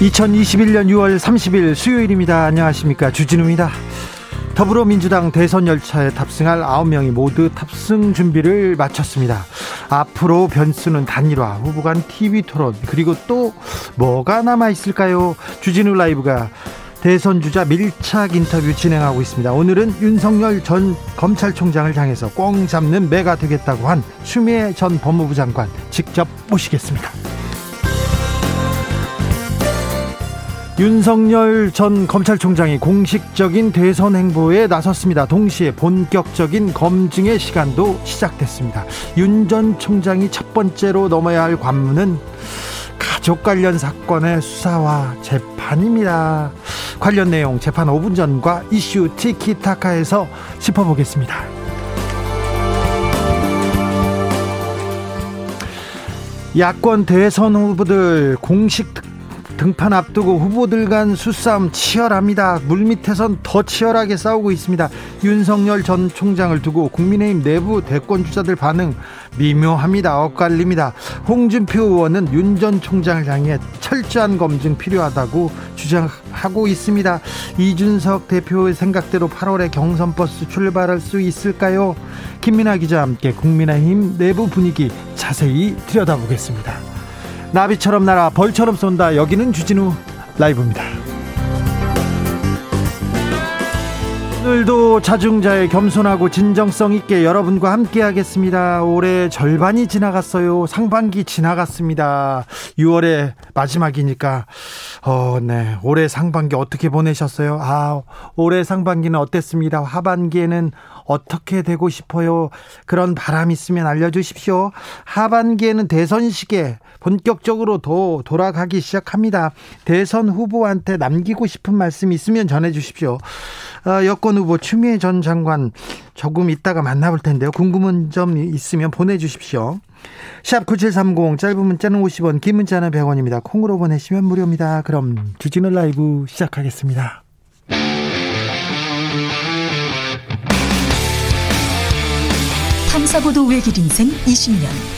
2021년 6월 30일 수요일입니다. 안녕하십니까. 주진우입니다. 더불어민주당 대선 열차에 탑승할 9명이 모두 탑승 준비를 마쳤습니다. 앞으로 변수는 단일화, 후보 간 TV 토론, 그리고 또 뭐가 남아 있을까요? 주진우 라이브가 대선 주자 밀착 인터뷰 진행하고 있습니다. 오늘은 윤석열 전 검찰총장을 향해서 꽁 잡는 매가 되겠다고 한 추미애 전 법무부 장관 직접 모시겠습니다. 윤석열 전 검찰총장이 공식적인 대선 행보에 나섰습니다. 동시에 본격적인 검증의 시간도 시작됐습니다. 윤 전 총장이 첫 번째로 넘어야 할 관문은 가족 관련 사건의 수사와 재판입니다. 관련 내용 재판 5분 전과 이슈 티키타카에서 짚어보겠습니다. 야권 대선 후보들 공식 등판 앞두고 후보들 간 수싸움 치열합니다. 물밑에선 더 치열하게 싸우고 있습니다. 윤석열 전 총장을 두고 국민의힘 내부 대권 주자들 반응 미묘합니다. 엇갈립니다. 홍준표 의원은 윤 전 총장을 향해 철저한 검증 필요하다고 주장하고 있습니다. 이준석 대표의 생각대로 8월에 경선 버스 출발할 수 있을까요? 김민아 기자와 함께 국민의힘 내부 분위기 자세히 들여다보겠습니다. 나비처럼 날아 벌처럼 쏜다. 여기는 주진우 라이브입니다. 오늘도 자중자의 겸손하고 진정성 있게 여러분과 함께 하겠습니다. 올해 절반이 지나갔어요. 상반기 지나갔습니다. 6월의 마지막이니까 어, 네. 올해 상반기 어떻게 보내셨어요? 아, 올해 상반기는 어땠습니다. 하반기에는 어떻게 되고 싶어요? 그런 바람 있으면 알려 주십시오. 하반기에는 대선 시기에 본격적으로 도 돌아가기 시작합니다. 대선 후보한테 남기고 싶은 말씀 있으면 전해 주십시오. 어, 여권 후보 추미애 전 장관 조금 있다가 만나볼 텐데요. 궁금한 점 있으면 보내주십시오. 샵 9730 짧은 문자는 50원 긴 문자는 100원입니다. 콩으로 보내시면 무료입니다. 그럼 주진우 라이브 시작하겠습니다. 탐사보도 외길 인생 20년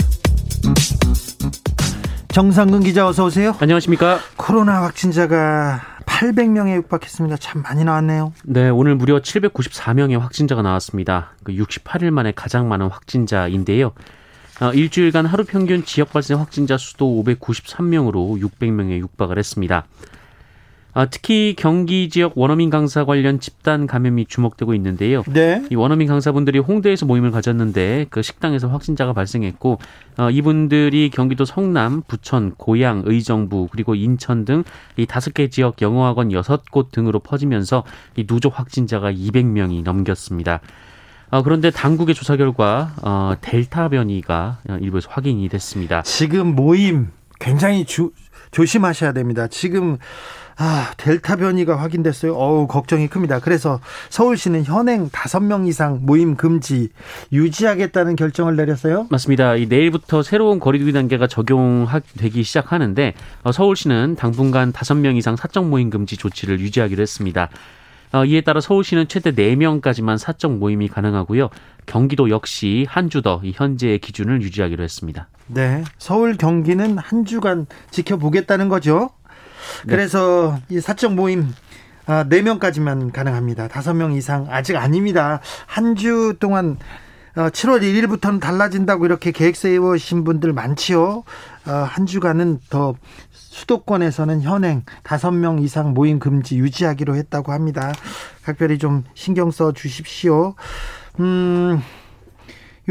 정상근 기자 어서 오세요. 안녕하십니까. 코로나 확진자가 800명에 육박했습니다. 참 많이 나왔네요. 네, 오늘 무려 794명의 확진자가 나왔습니다. 68일 그 만에 가장 많은 확진자인데요. 어, 일주일간 하루 평균 지역 발생 확진자 수도 593명으로 600명에 육박을 했습니다. 아, 특히 경기 지역 원어민 강사 관련 집단 감염이 주목되고 있는데요. 네. 이 원어민 강사분들이 홍대에서 모임을 가졌는데 그 식당에서 확진자가 발생했고 어, 이분들이 경기도 성남, 부천, 고양, 의정부 그리고 인천 등 이 다섯 개 지역 영어학원 여섯 곳 등으로 퍼지면서 이 누적 확진자가 200명이 넘겼습니다. 어, 그런데 당국의 조사 결과 어, 델타 변이가 일부에서 확인이 됐습니다. 지금 모임 굉장히 주, 조심하셔야 됩니다. 지금 아, 델타 변이가 확인됐어요. 어우, 걱정이 큽니다. 그래서 서울시는 현행 5명 이상 모임 금지 유지하겠다는 결정을 내렸어요. 맞습니다. 이 내일부터 새로운 거리두기 단계가 적용되기 시작하는데 어, 서울시는 당분간 5명 이상 사적 모임 금지 조치를 유지하기로 했습니다. 어, 이에 따라 서울시는 최대 4명까지만 사적 모임이 가능하고요. 경기도 역시 한 주 더 현재의 기준을 유지하기로 했습니다. 네. 서울 경기는 한 주간 지켜보겠다는 거죠. 네. 그래서 이 사적 모임 아, 4명까지만 가능합니다. 5명 이상 아직 아닙니다. 한 주 동안 7월 어, 1일부터는 달라진다고 이렇게 계획 세우신 분들 많지요. 어, 한 주간은 더 수도권에서는 현행 5명 이상 모임 금지 유지하기로 했다고 합니다. 각별히 좀 신경 써 주십시오. 음,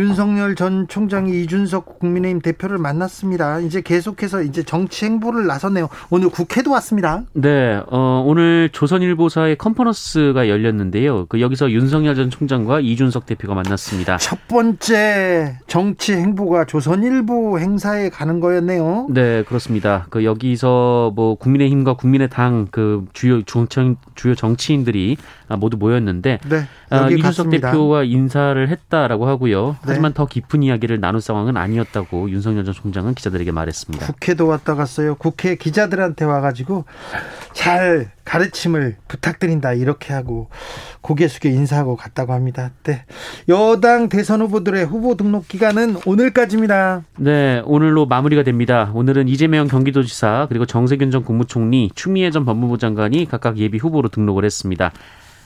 윤석열 전 총장이 이준석 국민의힘 대표를 만났습니다. 이제 계속해서 이제 정치 행보를 나섰네요. 오늘 국회도 왔습니다. 네, 어, 오늘 조선일보사의 컨퍼런스가 열렸는데요. 그 여기서 윤석열 전 총장과 이준석 대표가 만났습니다. 첫 번째 정치 행보가 조선일보 행사에 가는 거였네요. 네, 그렇습니다. 그 여기서 뭐 국민의힘과 국민의당 그 주요 정치, 주요 정치인들이 모두 모였는데 네, 아, 이준석 갔습니다. 대표와 인사를 했다라고 하고요. 네. 하지만 더 깊은 이야기를 나눌 상황은 아니었다고 윤석열 전 총장은 기자들에게 말했습니다. 국회도 왔다 갔어요. 국회 기자들한테 와가지고 잘 가르침을 부탁드린다 이렇게 하고 고개 숙여 인사하고 갔다고 합니다. 네. 여당 대선 후보들의 후보 등록 기간은 오늘까지입니다. 네, 오늘로 마무리가 됩니다. 오늘은 이재명 경기도지사 그리고 정세균 전 국무총리, 추미애 전 법무부 장관이 각각 예비 후보로 등록을 했습니다.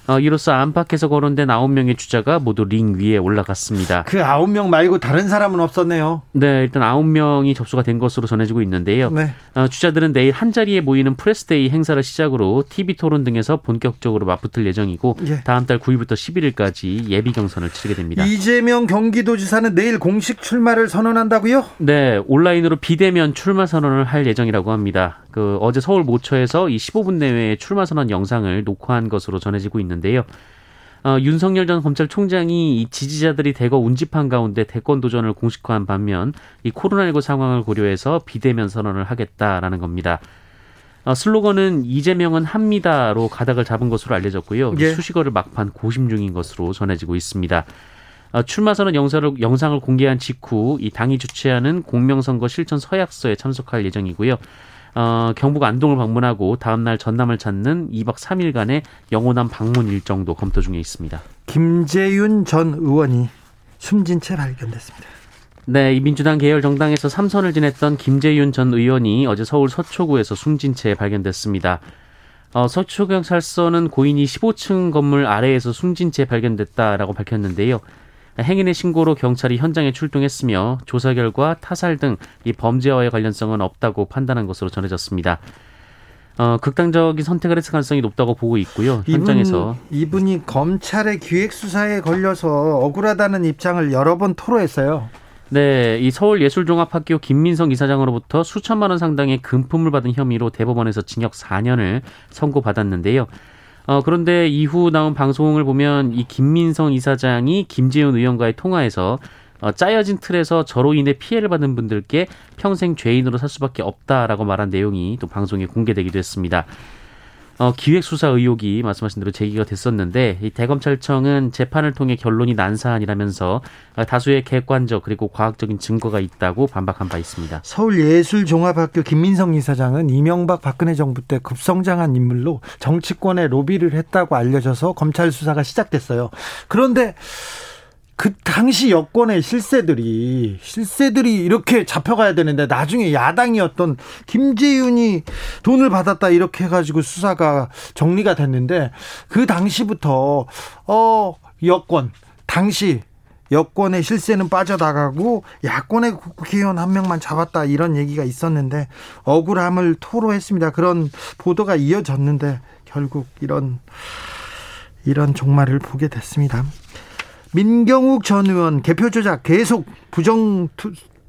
어, 이로써 안팎에서 거론된 9명의 주자가 모두 링 위에 올라갔습니다. 그 9명 말고 다른 사람은 없었네요. 네, 일단 9명이 접수가 된 것으로 전해지고 있는데요. 네. 어, 주자들은 내일 한 자리에 모이는 press day 행사를 시작으로 TV 토론 등에서 본격적으로 맞붙을 예정이고 예. 다음 달 9일부터 11일까지 예비 경선을 치르게 됩니다. 이재명 경기도지사는 내일 공식 출마를 선언한다고요? 네, 온라인으로 비대면 출마 선언을 할 예정이라고 합니다. 그 어제 서울 모처에서 이 15분 내외의 출마 선언 영상을 녹화한 것으로 전해지고 있는데요. 어, 윤석열 전 검찰총장이 이 지지자들이 대거 운집한 가운데 대권 도전을 공식화한 반면 이 코로나19 상황을 고려해서 비대면 선언을 하겠다라는 겁니다. 어, 슬로건은 이재명은 합니다로 가닥을 잡은 것으로 알려졌고요. 예. 수식어를 막판 고심 중인 것으로 전해지고 있습니다. 어, 출마 선언 영상을, 영상을 공개한 직후 이 당이 주최하는 공명선거 실천 서약서에 참석할 예정이고요. 어, 경북 안동을 방문하고 다음날 전남을 찾는 2박 3일간의 영호남 방문 일정도 검토 중에 있습니다. 김재윤 전 의원이 숨진 채 발견됐습니다. 네, 이 민주당 계열 정당에서 삼선을 지냈던 김재윤 전 의원이 어제 서울 서초구에서 숨진 채 발견됐습니다. 어, 서초경찰서는 고인이 15층 건물 아래에서 숨진 채 발견됐다라고 밝혔는데요. 행인의 신고로 경찰이 현장에 출동했으며 조사 결과 타살 등 이 범죄와의 관련성은 없다고 판단한 것으로 전해졌습니다. 어, 극단적인 선택을 했을 가능성이 높다고 보고 있고요. 현장에서 이분, 이 검찰의 기획 수사에 걸려서 억울하다는 입장을 여러 번 토로했어요. 네, 이 서울예술종합학교 김민성 이사장으로부터 수천만 원 상당의 금품을 받은 혐의로 대법원에서 징역 4년을 선고받았는데요. 어, 그런데 이후 나온 방송을 보면 이 김민성 이사장이 김재훈 의원과의 통화에서 어, 짜여진 틀에서 저로 인해 피해를 받는 분들께 평생 죄인으로 살 수밖에 없다라고 말한 내용이 또 방송에 공개되기도 했습니다. 어, 기획수사 의혹이 말씀하신 대로 제기가 됐었는데 이 대검찰청은 재판을 통해 결론이 난 사안이라면서 다수의 객관적 그리고 과학적인 증거가 있다고 반박한 바 있습니다. 서울예술종합학교 김민성 이사장은 이명박 박근혜 정부 때 급성장한 인물로 정치권에 로비를 했다고 알려져서 검찰 수사가 시작됐어요. 그런데 그 당시 여권의 실세들이 실세들이 이렇게 잡혀가야 되는데 나중에 야당이었던 김재윤이 돈을 받았다 이렇게 해가지고 수사가 정리가 됐는데 그 당시부터 어 여권 당시 여권의 실세는 빠져나가고 야권의 국회의원 한 명만 잡았다 이런 얘기가 있었는데 억울함을 토로했습니다. 그런 보도가 이어졌는데 결국 이런 이런 종말을 보게 됐습니다. 민경욱 전 의원 개표 조작 계속 부정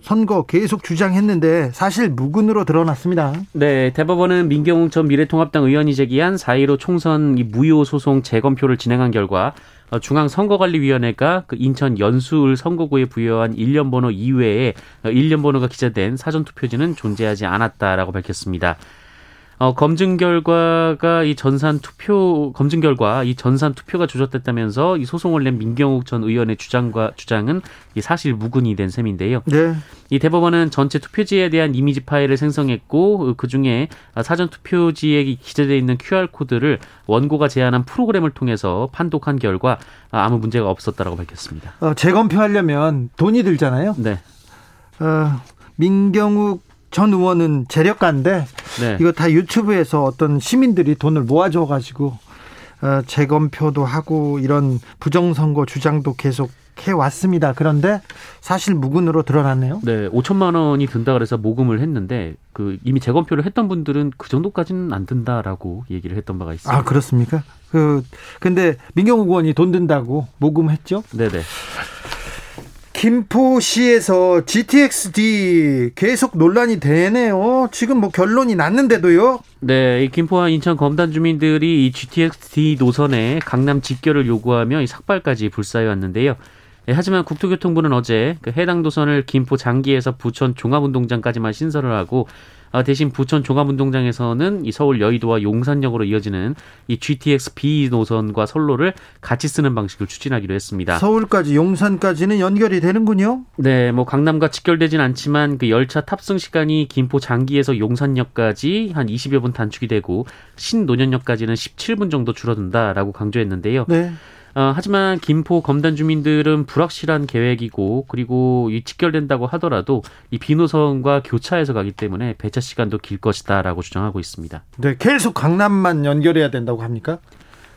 선거 계속 주장했는데 사실 무근으로 드러났습니다. 네, 대법원은 민경욱 전 미래통합당 의원이 제기한 4.15 총선 무효 소송 재검표를 진행한 결과 어, 중앙선거관리위원회가 그 인천 연수을 선거구에 부여한 일련 번호 이외에 어, 일련 번호가 기재된 사전투표지는 존재하지 않았다라고 밝혔습니다. 어, 검증 결과가 이 전산 투표 검증 결과 이 전산 투표가 조작됐다면서 이 소송을 낸 민경욱 전 의원의 주장과 주장은 이 사실 무근이 된 셈인데요. 네. 이 대법원은 전체 투표지에 대한 이미지 파일을 생성했고 그 중에 사전 투표지에 기재되어 있는 QR 코드를 원고가 제안한 프로그램을 통해서 판독한 결과 아무 문제가 없었다라고 밝혔습니다. 어, 재검표하려면 돈이 들잖아요. 네. 어, 민경욱 전 의원은 재력가인데 네. 이거 다 유튜브에서 어떤 시민들이 돈을 모아줘 가지고 어, 재검표도 하고 이런 부정선거 주장도 계속 해 왔습니다. 그런데 사실 무근으로 드러났네요. 네, 5천만 원이 든다 그래서 모금을 했는데 그 이미 재검표를 했던 분들은 그 정도까지는 안 든다라고 얘기를 했던 바가 있습니다. 아 그렇습니까? 그 근데 민경욱 의원이 돈 든다고 모금했죠? 네네. 김포시에서 GTX-D 계속 논란이 되네요. 지금 뭐 결론이 났는데도요. 네, 이 김포와 인천 검단 주민들이 이 GTX-D 노선에 강남 직결을 요구하며 이 삭발까지 불사해 왔는데요. 예, 하지만 국토교통부는 어제 그 해당 도선을 김포 장기에서 부천 종합운동장까지만 신설을 하고 어, 대신 부천 종합운동장에서는 이 서울 여의도와 용산역으로 이어지는 이 GTX B 노선과 선로를 같이 쓰는 방식을 추진하기로 했습니다. 서울까지 용산까지는 연결이 되는군요. 네, 뭐 강남과 직결되진 않지만 그 열차 탑승 시간이 김포 장기에서 용산역까지 한 20여 분 단축이 되고 신노년역까지는 17분 정도 줄어든다라고 강조했는데요. 네. 어, 하지만 김포 검단 주민들은 불확실한 계획이고 그리고 이 직결된다고 하더라도 이 비노선과 교차해서 가기 때문에 배차 시간도 길 것이다라고 주장하고 있습니다. 네, 계속 강남만 연결해야 된다고 합니까?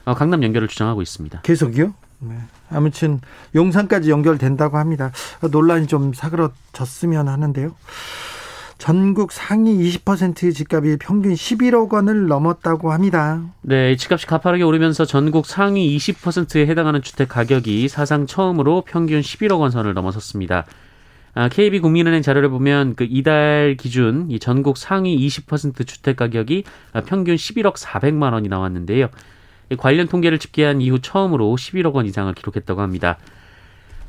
어, 강남 연결을 주장하고 있습니다. 계속이요? 네. 아무튼 용산까지 연결된다고 합니다. 논란이 좀 사그러졌으면 하는데요. 전국 상위 20% 집값이 평균 11억 원을 넘었다고 합니다. 네, 집값이 가파르게 오르면서 전국 상위 20%에 해당하는 주택 가격이 사상 처음으로 평균 11억 원 선을 넘어섰습니다. 아, KB 국민은행 자료를 보면 그 이달 기준 이 전국 상위 20% 주택 가격이 평균 11억 400만 원이 나왔는데요. 관련 통계를 집계한 이후 처음으로 11억 원 이상을 기록했다고 합니다.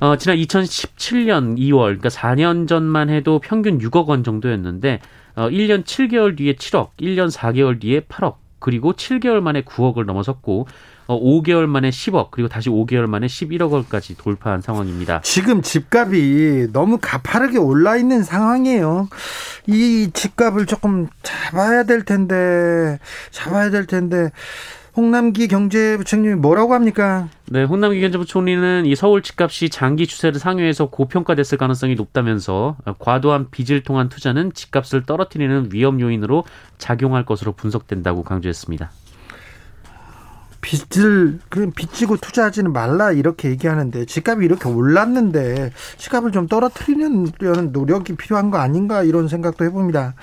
어, 지난 2017년 2월, 그러니까 4년 전만 해도 평균 6억 원 정도였는데, 어, 1년 7개월 뒤에 7억, 1년 4개월 뒤에 8억, 그리고 7개월 만에 9억을 넘어섰고, 어, 5개월 만에 10억, 그리고 다시 5개월 만에 11억 원까지 돌파한 상황입니다. 지금 집값이 너무 가파르게 올라 있는 상황이에요. 이 집값을 조금 잡아야 될 텐데, 잡아야 될 텐데, 홍남기 경제부총님이 뭐라고 합니까? 네, 홍남기 경제부총리는 이 서울 집값이 장기 추세를 상회해서 고평가됐을 가능성이 높다면서 과도한 빚을 통한 투자는 집값을 떨어뜨리는 위험 요인으로 작용할 것으로 분석된다고 강조했습니다. 빚을 그냥 빚지고 투자하지는 말라 이렇게 얘기하는데 집값이 이렇게 올랐는데 집값을 좀 떨어뜨리려는 노력이 필요한 거 아닌가 이런 생각도 해봅니다.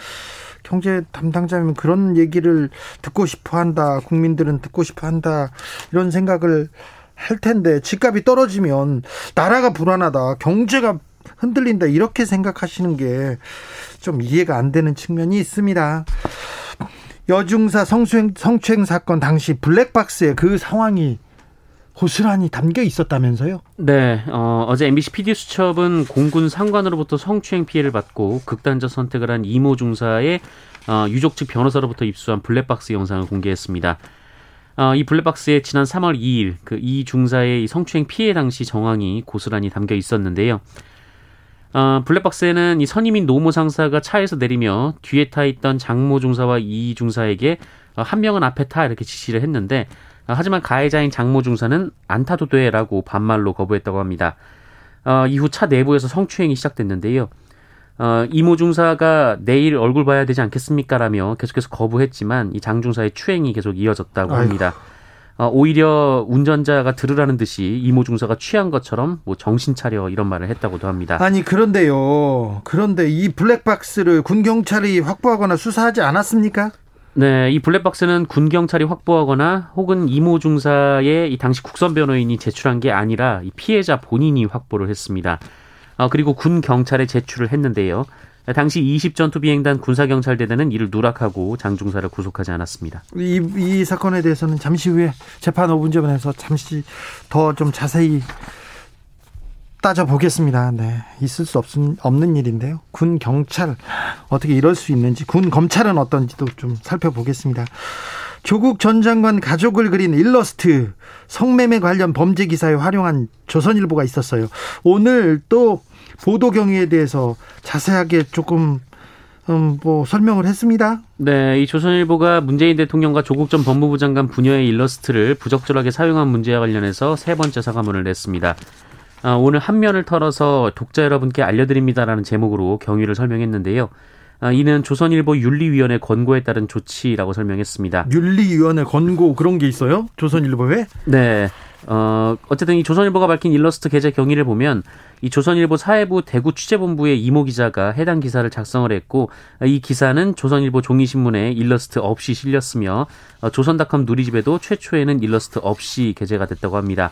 경제 담당자면 그런 얘기를 듣고 싶어 한다. 국민들은 듣고 싶어 한다. 이런 생각을 할 텐데 집값이 떨어지면 나라가 불안하다. 경제가 흔들린다. 이렇게 생각하시는 게 좀 이해가 안 되는 측면이 있습니다. 여중사 성추행, 성추행 사건 당시 블랙박스에 그 상황이 고스란히 담겨 있었다면서요? 네, 어, 어제 MBC PD 수첩은 공군 상관으로부터 성추행 피해를 받고 극단적 선택을 한 이모 중사의 어, 유족 측 변호사로부터 입수한 블랙박스 영상을 공개했습니다. 어, 이 블랙박스에 지난 3월 2일 그 이 중사의 성추행 피해 당시 정황이 고스란히 담겨 있었는데요. 어, 블랙박스에는 이 선임인 노모 상사가 차에서 내리며 뒤에 타 있던 장모 중사와 이 중사에게 어, 한 명은 앞에 타 이렇게 지시를 했는데 어, 하지만 가해자인 장모 중사는 안 타도 돼라고 반말로 거부했다고 합니다. 어, 이후 차 내부에서 성추행이 시작됐는데요. 어, 이모 중사가 내일 얼굴 봐야 되지 않겠습니까라며 계속해서 거부했지만 이 장 중사의 추행이 계속 이어졌다고 합니다. 어, 오히려 운전자가 들으라는 듯이 이모 중사가 취한 것처럼 뭐 정신 차려 이런 말을 했다고도 합니다. 아니 그런데요. 그런데 이 블랙박스를 군 경찰이 확보하거나 수사하지 않았습니까? 네, 이 블랙박스는 군 경찰이 확보하거나 혹은 이모 중사의 이 당시 국선 변호인이 제출한 게 아니라 이 피해자 본인이 확보를 했습니다. 어, 그리고 군 경찰에 제출을 했는데요. 당시 20전투 비행단 군사경찰대대는 이를 누락하고 장 중사를 구속하지 않았습니다. 이, 이 사건에 대해서는 잠시 후에 재판 5분 전에서 잠시 더 좀 자세히 따져보겠습니다. 네. 있을 수 없은, 없는 일인데요. 군 경찰, 어떻게 이럴 수 있는지, 군 검찰은 어떤지도 좀 살펴보겠습니다. 조국 전 장관 가족을 그린 일러스트, 성매매 관련 범죄 기사에 활용한 조선일보가 있었어요. 오늘 또 보도 경위에 대해서 자세하게 조금 음, 뭐 설명을 했습니다. 네, 이 조선일보가 문재인 대통령과 조국 전 법무부 장관 부녀의 일러스트를 부적절하게 사용한 문제와 관련해서 세 번째 사과문을 냈습니다. 아, 오늘 한 면을 털어서 독자 여러분께 알려드립니다라는 제목으로 경위를 설명했는데요. 아, 이는 조선일보 윤리위원회 권고에 따른 조치라고 설명했습니다. 윤리위원회 권고 그런 게 있어요? 조선일보에? 네. 어, 어쨌든 이 조선일보가 밝힌 일러스트 게재 경위를 보면 이 조선일보 사회부 대구 취재본부의 이모 기자가 해당 기사를 작성을 했고 이 기사는 조선일보 종이신문에 일러스트 없이 실렸으며 어, 조선닷컴 누리집에도 최초에는 일러스트 없이 게재가 됐다고 합니다.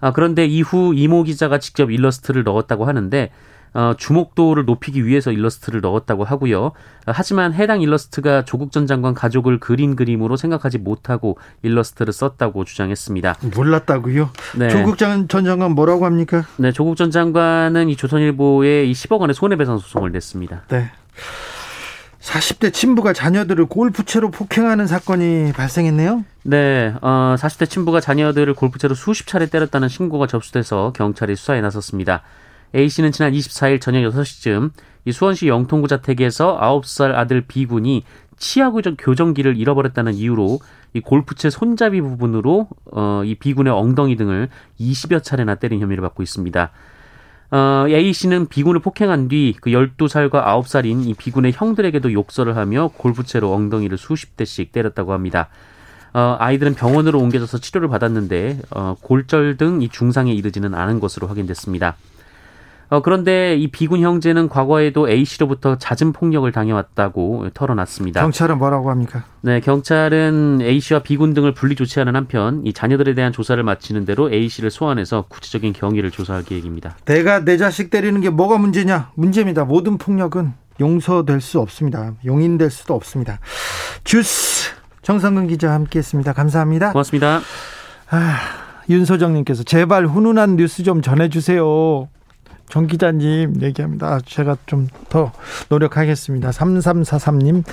아, 그런데 이후 이모 기자가 직접 일러스트를 넣었다고 하는데 어, 주목도를 높이기 위해서 일러스트를 넣었다고 하고요. 하지만 해당 일러스트가 조국 전 장관 가족을 그린 그림으로 생각하지 못하고 일러스트를 썼다고 주장했습니다. 몰랐다고요? 네. 조국 전 장관 뭐라고 합니까? 네, 조국 전 장관은 이 조선일보에 이 10억 원의 손해배상 소송을 냈습니다. 네. 40대 친부가 자녀들을 골프채로 폭행하는 사건이 발생했네요. 네, 어, 40대 친부가 자녀들을 골프채로 수십 차례 때렸다는 신고가 접수돼서 경찰이 수사에 나섰습니다. A 씨는 지난 24일 저녁 6시쯤 이 수원시 영통구 자택에서 9살 아들 B군이 치아 교정기를 잃어버렸다는 이유로 이 골프채 손잡이 부분으로 어, 이 B군의 엉덩이 등을 20여 차례나 때린 혐의를 받고 있습니다. 어, A 씨는 B군을 폭행한 뒤 그 12살과 9살인 이 B군의 형들에게도 욕설을 하며 골프채로 엉덩이를 수십 대씩 때렸다고 합니다. 어, 아이들은 병원으로 옮겨져서 치료를 받았는데 어, 골절 등 이 중상에 이르지는 않은 것으로 확인됐습니다. 어, 그런데 이 비군 형제는 과거에도 A 씨로부터 잦은 폭력을 당해왔다고 털어놨습니다. 경찰은 뭐라고 합니까? 네, 경찰은 A 씨와 비군 등을 분리 조치하는 한편 이 자녀들에 대한 조사를 마치는 대로 A 씨를 소환해서 구체적인 경위를 조사할 계획입니다. 내가 내 자식 때리는 게 뭐가 문제냐? 문제입니다. 모든 폭력은 용서될 수 없습니다. 용인될 수도 없습니다. 주스 정상근 기자 함께했습니다. 감사합니다. 고맙습니다. 아, 윤소정님께서 제발 훈훈한 뉴스 좀 전해주세요. 정 기자님 얘기합니다. 제가 좀 더 노력하겠습니다. 3343님.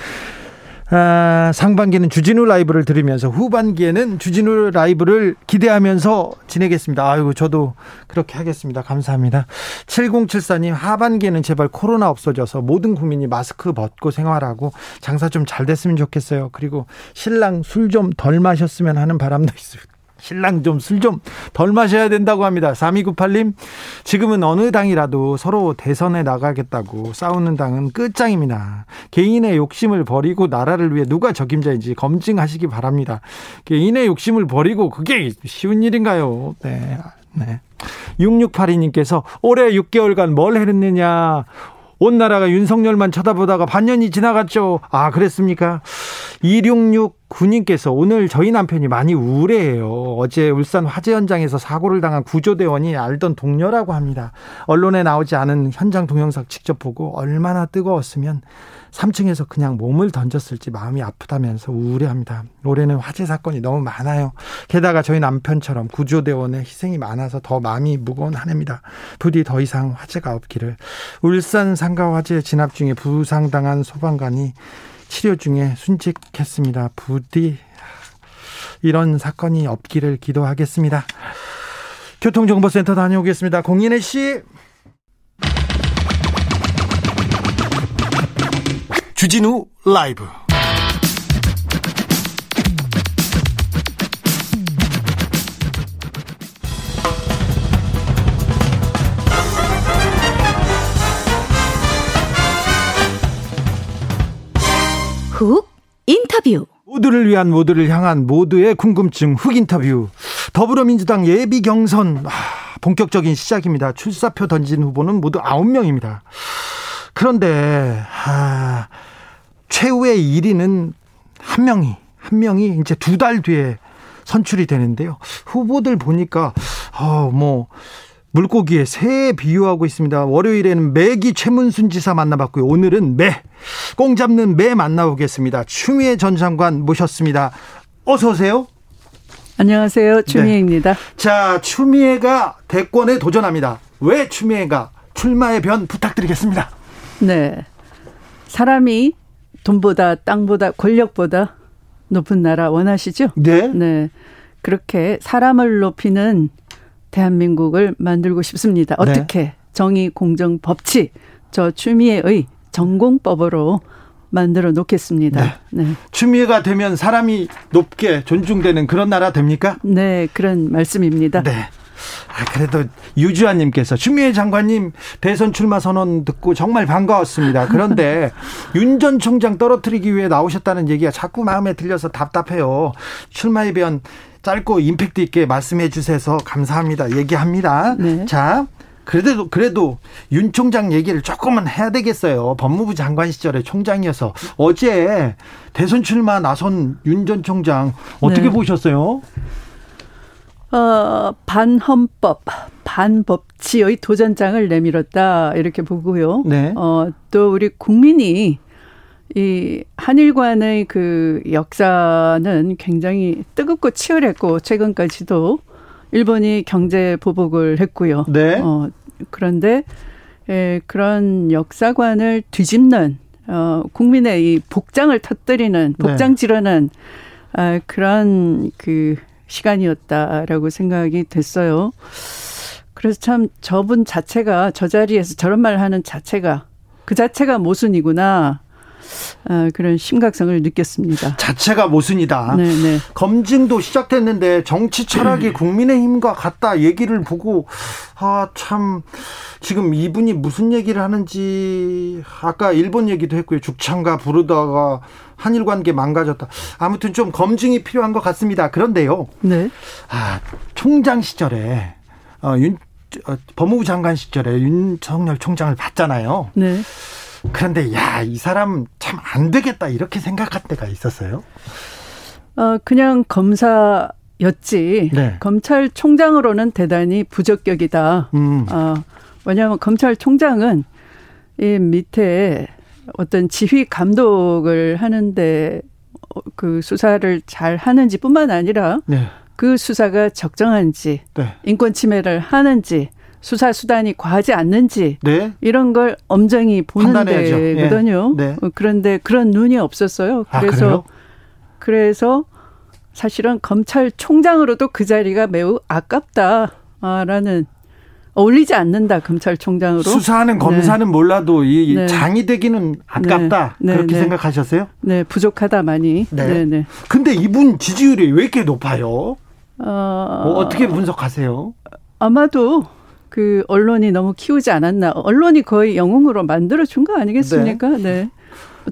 아, 상반기는 주진우 라이브를 들으면서 후반기에는 주진우 라이브를 기대하면서 지내겠습니다. 아이고, 저도 그렇게 하겠습니다. 감사합니다. 7074님, 하반기에는 제발 코로나 없어져서 모든 국민이 마스크 벗고 생활하고 장사 좀 잘 됐으면 좋겠어요. 그리고 신랑 술 좀 덜 마셨으면 하는 바람도 있습니다. 신랑 좀 술 좀 덜 마셔야 된다고 합니다. 3298님, 지금은 어느 당이라도 서로 대선에 나가겠다고 싸우는 당은 끝장입니다. 개인의 욕심을 버리고 나라를 위해 누가 적임자인지 검증하시기 바랍니다. 개인의 욕심을 버리고 그게 쉬운 일인가요? 네. 네. 6682님께서 올해 6개월간 뭘 했느냐. 온 나라가 윤석열만 쳐다보다가 반년이 지나갔죠. 아, 그랬습니까? 2669님께서 오늘 저희 남편이 많이 우울해해요. 어제 울산 화재 현장에서 사고를 당한 구조대원이 알던 동료라고 합니다. 언론에 나오지 않은 현장 동영상 직접 보고 얼마나 뜨거웠으면 3층에서 그냥 몸을 던졌을지 마음이 아프다면서 우울해합니다. 올해는 화재 사건이 너무 많아요. 게다가 저희 남편처럼 구조대원의 희생이 많아서 더 마음이 무거운 한 해입니다. 부디 더 이상 화재가 없기를. 울산 상가 화재 진압 중에 부상당한 소방관이 치료 중에 순직했습니다. 부디 이런 사건이 없기를 기도하겠습니다. 교통정보센터 다녀오겠습니다. 공인혜 씨. 주진우 라이브 훅 인터뷰 모두를 위한 모두를 향한 모두의 궁금증 훅 인터뷰 더불어민주당 예비 경선 아, 본격적인 시작입니다. 출사표 던진 후보는 모두 9명입니다. 그런데 아, 최후의 1위는 한 명이 한 명이 이제 두 달 뒤에 선출이 되는데요. 후보들 보니까 어뭐 물고기에 새 비유하고 있습니다. 월요일에는 매기 최문순 지사 만나봤고요. 오늘은 매, 꽁 잡는 매 만나보겠습니다. 추미애 전 장관 모셨습니다. 어서 오세요. 안녕하세요. 추미애입니다. 네. 자, 추미애가 대권에 도전합니다. 왜 추미애가 출마의 변 부탁드리겠습니다. 네. 사람이 돈보다 땅보다 권력보다 높은 나라 원하시죠? 네. 네. 그렇게 사람을 높이는 대한민국을 만들고 싶습니다. 네. 어떻게 네. 정의 공정 법치 저 추미애의 전공법으로 만들어 놓겠습니다. 네. 네. 추미애가 되면 사람이 높게 존중되는 그런 나라 됩니까? 네, 그런 말씀입니다. 네. 아, 그래도 유주아님께서 추미애 장관님 대선 출마 선언 듣고 정말 반가웠습니다. 그런데 윤 전 총장 떨어뜨리기 위해 나오셨다는 얘기가 자꾸 마음에 들려서 답답해요. 출마에 대한 짧고 임팩트 있게 말씀해 주셔서 감사합니다. 얘기합니다. 네. 자, 그래도 그래도 윤 총장 얘기를 조금은 해야 되겠어요. 법무부 장관 시절에 총장이어서 어제 대선 출마 나선 윤 전 총장 어떻게 네. 보셨어요? 어, 반헌법, 반법치의 도전장을 내밀었다 이렇게 보고요. 네. 어, 또 우리 국민이 이 한일 간의 그 역사는 굉장히 뜨겁고 치열했고 최근까지도 일본이 경제 보복을 했고요. 네. 어, 그런데 에, 그런 역사관을 뒤집는 어, 국민의 이 복장을 터뜨리는 네. 복장 지르는 네. 아, 그런 그 시간이었다라고 생각이 됐어요. 그래서 참 저분 자체가 저 자리에서 저런 말을 하는 자체가 그 자체가 모순이구나. 아, 그런 심각성을 느꼈습니다. 자체가 모순이다. 네네. 네. 검증도 시작됐는데 정치 철학이 국민의힘과 같다 얘기를 보고 아 참 지금 이분이 무슨 얘기를 하는지 아까 일본 얘기도 했고요. 죽창가 부르다가 한일 관계 망가졌다. 아무튼 좀 검증이 필요한 것 같습니다. 그런데요. 네. 아 총장 시절에 어, 윤 어, 법무부 장관 시절에 윤석열 총장을 봤잖아요. 네. 그런데 야, 이 사람 참 안 되겠다 이렇게 생각할 때가 있었어요. 어, 그냥 검사였지. 네. 검찰총장으로는 대단히 부적격이다. 음. 어, 왜냐하면 검찰총장은 이 밑에 어떤 지휘 감독을 하는데 그 수사를 잘 하는지 뿐만 아니라 네. 그 수사가 적정한지 네. 인권 침해를 하는지 수사 수단이 과하지 않는지 네. 이런 걸 엄정히 보는 데거든요. 예. 네. 그런데 그런 눈이 없었어요. 아, 그래서 아, 그래서 사실은 검찰총장으로도 그 자리가 매우 아깝다라는 어울리지 않는다 검찰총장으로 수사하는 검사는 네. 몰라도 이 네. 장이 되기는 아깝다 네. 네 그렇게 네. 생각하셨어요? 네 부족하다 많이. 네. 네. 근데 이분 지지율이 왜 이렇게 높아요? 어, 뭐 어떻게 분석하세요? 아마도 그 언론이 너무 키우지 않았나. 언론이 거의 영웅으로 만들어 준 거 아니겠습니까? 네. 네.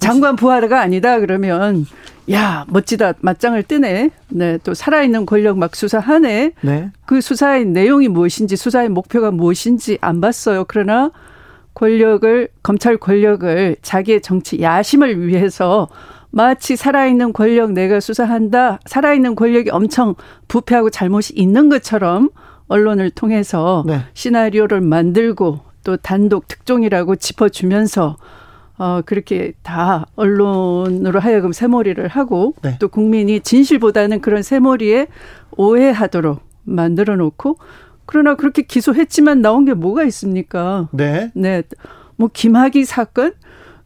장관 부하가 아니다 그러면 야 멋지다 맞짱을 뜨네. 네, 또 살아있는 권력 막 수사하네. 네. 그 수사의 내용이 무엇인지 수사의 목표가 무엇인지 안 봤어요. 그러나 권력을 검찰 권력을 자기의 정치 야심을 위해서 마치 살아있는 권력 내가 수사한다. 살아있는 권력이 엄청 부패하고 잘못이 있는 것처럼 언론을 통해서 네. 시나리오를 만들고 또 단독 특종이라고 짚어주면서 어, 그렇게 다 언론으로 하여금 새머리를 하고 네. 또 국민이 진실보다는 그런 새머리에 오해하도록 만들어 놓고 그러나 그렇게 기소했지만 나온 게 뭐가 있습니까? 네. 네. 뭐 김학의 사건,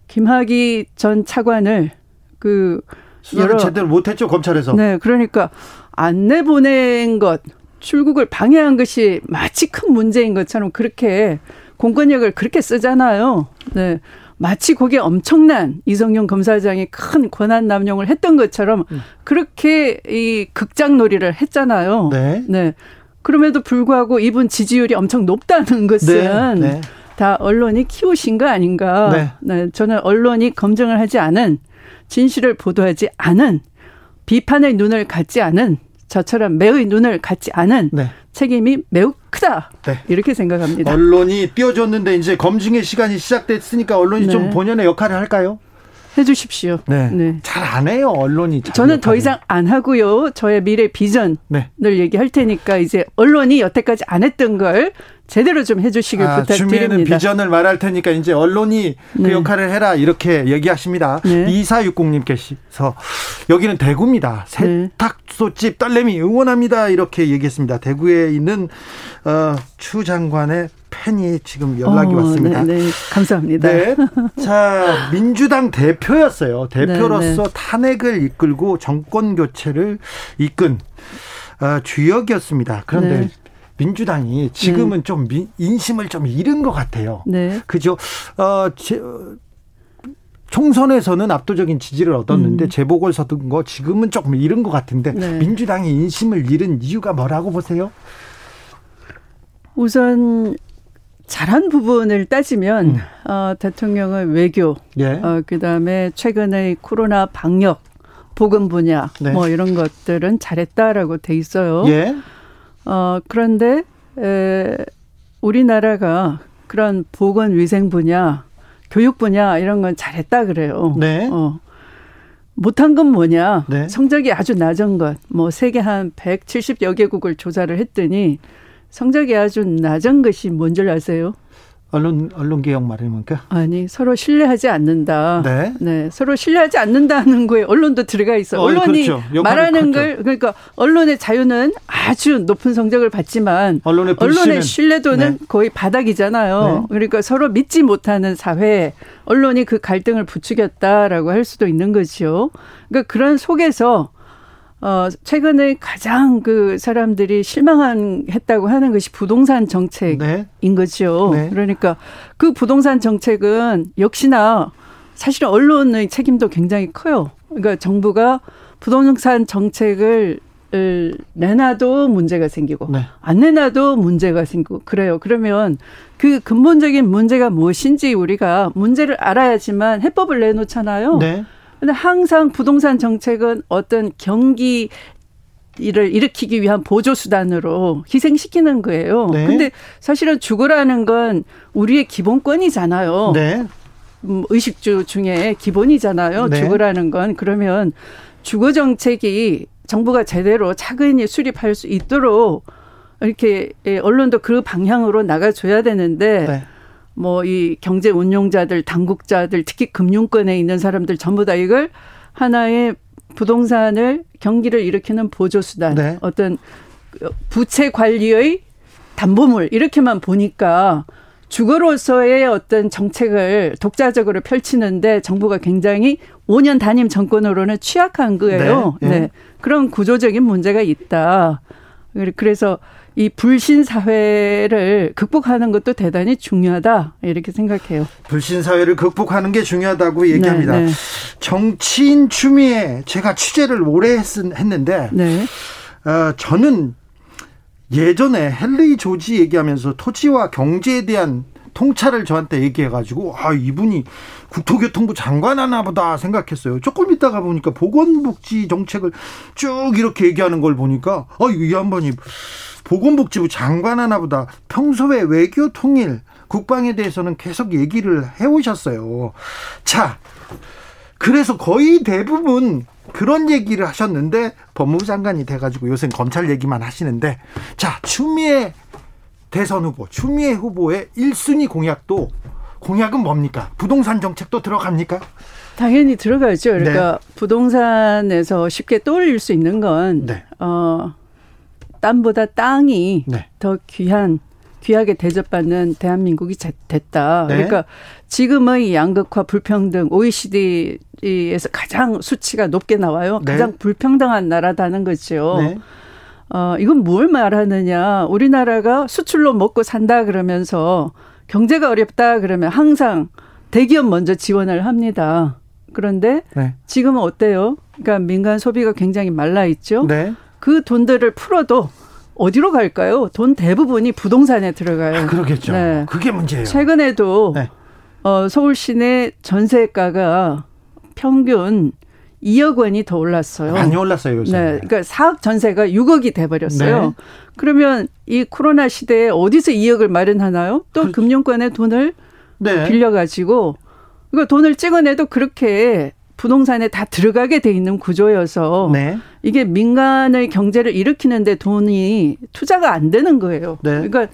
김학의 전 차관을 그 수사를 제대로 못했죠 검찰에서. 네, 그러니까 안 내 보낸 것 출국을 방해한 것이 마치 큰 문제인 것처럼 그렇게 공권력을 그렇게 쓰잖아요. 네. 마치 거기에 엄청난 이성용 검사장이 큰 권한 남용을 했던 것처럼 음. 그렇게 이 극장 놀이를 했잖아요. 네. 네. 그럼에도 불구하고 이분 지지율이 엄청 높다는 것은 네. 네. 다 언론이 키우신 거 아닌가. 네. 네. 저는 언론이 검증을 하지 않은 진실을 보도하지 않은 비판의 눈을 갖지 않은 저처럼 매의 눈을 갖지 않은 네. 책임이 매우 크다. 네. 이렇게 생각합니다. 언론이 띄워줬는데 이제 검증의 시간이 시작됐으니까 언론이 네. 좀 본연의 역할을 할까요? 해 주십시오. 네. 네. 잘 안 해요, 언론이. 저는. 더 이상 안 하고요. 저의 미래 비전을 네. 얘기할 테니까 이제 언론이 여태까지 안 했던 걸 제대로 좀 해주시길 아, 부탁드립니다. 주민은 비전을 말할 테니까 이제 언론이 그 네. 역할을 해라 이렇게 얘기하십니다. 네. 2460님께서 여기는 대구입니다. 네. 세탁소집 딸내미 응원합니다 이렇게 얘기했습니다. 대구에 있는 어, 추 장관의 팬이 지금 연락이 어, 왔습니다. 네, 네. 감사합니다. 네. 자 민주당 대표였어요. 대표로서 네, 탄핵을 이끌고 정권 교체를 이끈 어, 주역이었습니다. 그런데 민주당이 지금은 네. 좀 민, 인심을 좀 잃은 것 같아요. 네. 그죠? 어, 제, 총선에서는 압도적인 지지를 얻었는데 음. 재보궐 서든 거 지금은 조금 잃은 것 같은데 네. 민주당이 인심을 잃은 이유가 뭐라고 보세요? 우선 잘한 부분을 따지면 음. 어, 대통령의 외교, 예. 어, 그다음에 최근의 코로나 방역, 보건 분야 네. 뭐 이런 것들은 잘했다라고 돼 있어요. 예. 어, 그런데 에, 우리나라가 그런 보건 위생 분야, 교육 분야 이런 건 잘했다 그래요. 네. 어. 못한 건 뭐냐? 네. 성적이 아주 낮은 것. 뭐 세계 한 170여 개국을 조사를 했더니 성적이 아주 낮은 것이 뭔 줄 아세요? 언론 언론 개혁 말입니까? 아니 서로 신뢰하지 않는다. 네. 네. 서로 신뢰하지 않는다는 거에 언론도 들어가 있어. 어, 언론이 그렇죠. 말하는 그렇죠. 걸 그러니까 언론의 자유는 아주 높은 성적을 받지만 언론의, 언론의 신뢰도는 네. 거의 바닥이잖아요. 네. 그러니까 서로 믿지 못하는 사회, 언론이 그 갈등을 부추겼다라고 할 수도 있는 거죠. 그러니까 그런 속에서 어, 최근에 가장 그 사람들이 실망한 했다고 하는 것이 부동산 정책인 네. 거죠. 네. 그러니까 그 부동산 정책은 역시나 사실은 언론의 책임도 굉장히 커요. 그러니까 정부가 부동산 정책을 내놔도 문제가 생기고 네. 안 내놔도 문제가 생기고 그래요. 그러면 그 근본적인 문제가 무엇인지 우리가 문제를 알아야지만 해법을 내놓잖아요. 네. 근데 항상 부동산 정책은 어떤 경기 이를 일으키기 위한 보조 수단으로 희생시키는 거예요. 네. 근데 사실은 주거라는 건 우리의 기본권이잖아요. 네. 음, 의식주 중에 기본이잖아요. 네. 주거라는 건 그러면 주거 정책이 정부가 제대로 차근히 수립할 수 있도록 이렇게 예, 언론도 그 방향으로 나가줘야 되는데 네. 뭐 이 경제 운용자들, 당국자들, 특히 금융권에 있는 사람들 전부 다 이걸 하나의 부동산을 경기를 일으키는 보조 수단, 네. 어떤 부채 관리의 담보물 이렇게만 보니까 주거로서의 어떤 정책을 독자적으로 펼치는데 정부가 굉장히 5년 단임 정권으로는 취약한 거예요. 네. 네. 네. 그런 구조적인 문제가 있다. 그래서 이 불신 사회를 극복하는 것도 대단히 중요하다 이렇게 생각해요. 불신 사회를 극복하는 게 중요하다고 얘기합니다. 네, 네. 정치인 추미애 제가 취재를 오래 했, 했는데 네. 어, 저는 예전에 헨리 조지 얘기하면서 토지와 경제에 대한 통찰을 저한테 얘기해가지고 아 이분이 국토교통부 장관 하나 보다 생각했어요. 조금 있다가 보니까 보건복지 정책을 쭉 이렇게 얘기하는 걸 보니까 아이 양반이 보건복지부 장관 하나 보다 평소에 외교 통일 국방에 대해서는 계속 얘기를 해오셨어요. 자, 그래서 거의 대부분 그런 얘기를 하셨는데 법무부 장관이 돼가지고 요새 검찰 얘기만 하시는데 자 추미애 대선 후보 추미애 후보의 1순위 공약도 공약은 뭡니까? 부동산 정책도 들어갑니까? 당연히 들어가죠. 그러니까 네. 부동산에서 쉽게 떠올릴 수 있는 건 네. 어, 땅보다 땅이 네. 더 귀한 귀하게 대접받는 대한민국이 됐다. 네. 그러니까 지금의 양극화 불평등 OECD에서 가장 수치가 높게 나와요. 네. 가장 불평등한 나라다는 거죠. 네. 어, 이건 뭘 말하느냐. 우리나라가 수출로 먹고 산다 그러면서 경제가 어렵다 그러면 항상 대기업 먼저 지원을 합니다. 그런데 네. 지금은 어때요? 그러니까 민간 소비가 굉장히 말라 있죠. 네. 그 돈들을 풀어도 어디로 갈까요? 돈 대부분이 부동산에 들어가요. 아, 그러겠죠. 네. 그게 문제예요. 최근에도 네. 어, 서울 시내 전세가가 평균 2억 원이 더 올랐어요. 많이 올랐어요, 요새. 네. 그러니까 4억 전세가 6억이 돼 버렸어요. 네. 그러면 이 코로나 시대에 어디서 2억을 마련하나요? 또 그, 금융권에 돈을 네. 빌려 가지고 그러니까 돈을 찍어내도 그렇게 부동산에 다 들어가게 돼 있는 구조여서 네. 이게 민간의 경제를 일으키는데 돈이 투자가 안 되는 거예요. 네. 그러니까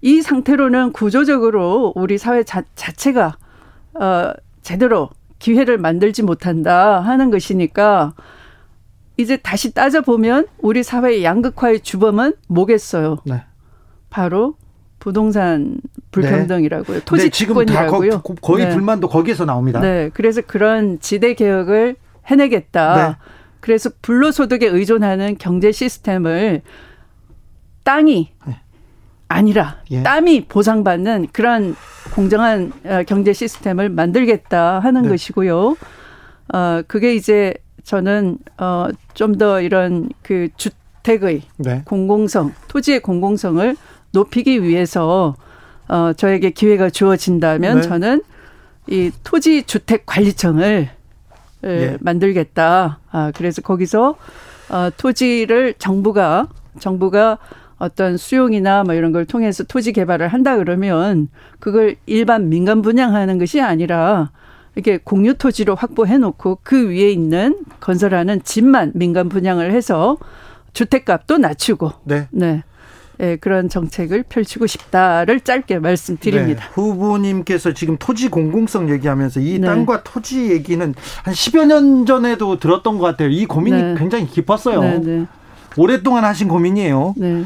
이 상태로는 구조적으로 우리 사회 자, 자체가 어 제대로 기회를 만들지 못한다 하는 것이니까 이제 다시 따져 보면 우리 사회의 양극화의 주범은 뭐겠어요? 네. 바로 부동산 불평등이라고요. 네. 토지권이라고요. 네, 거의 네. 불만도 거기에서 나옵니다. 네, 그래서 그런 지대 개혁을 해내겠다. 네. 그래서 불로소득에 의존하는 경제 시스템을 땅이 네. 아니라 예. 땀이 보상받는 그런 공정한 어, 경제 시스템을 만들겠다 하는 네. 것이고요. 어 그게 이제 저는 어 좀 더 이런 그 주택의 네. 공공성, 토지의 공공성을 높이기 위해서 어 저에게 기회가 주어진다면 네. 저는 이 토지 주택 관리청을 예. 만들겠다. 아 그래서 거기서 어 토지를 정부가 정부가 어떤 수용이나 뭐 이런 걸 통해서 토지 개발을 한다 그러면 그걸 일반 민간 분양하는 것이 아니라 이렇게 공유 토지로 확보해 놓고 그 위에 있는 건설하는 집만 민간 분양을 해서 주택값도 낮추고 네. 네. 예, 그런 정책을 펼치고 싶다를 짧게 말씀드립니다. 네, 후보님께서 지금 토지 공공성 얘기하면서 이 네. 땅과 토지 얘기는 한 10여 년 전에도 들었던 것 같아요. 이 고민이 네. 굉장히 깊었어요. 오랫동안 하신 고민이에요. 네.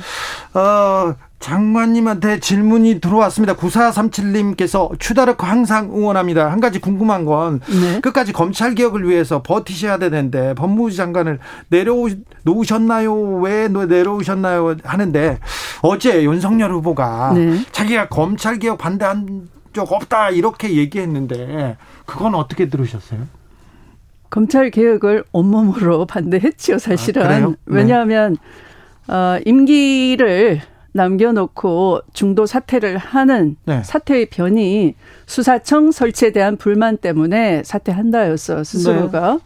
어, 장관님한테 질문이 들어왔습니다. 9437님께서 추다르크 항상 응원합니다. 한 가지 궁금한 건 네. 끝까지 검찰 개혁을 위해서 버티셔야 되는데 법무부 장관을 내려놓으셨나요? 왜 내려오셨나요? 하는데 어제 윤석열 후보가 네. 자기가 검찰 개혁 반대한 적 없다 이렇게 얘기했는데 그건 어떻게 들으셨어요? 검찰 개혁을 온몸으로 반대했지요, 사실은. 아, 네. 왜냐하면 어, 임기를 남겨놓고 중도 사퇴를 하는 네. 사퇴의 변이 수사청 설치에 대한 불만 때문에 사퇴한다였어 스스로가. 네.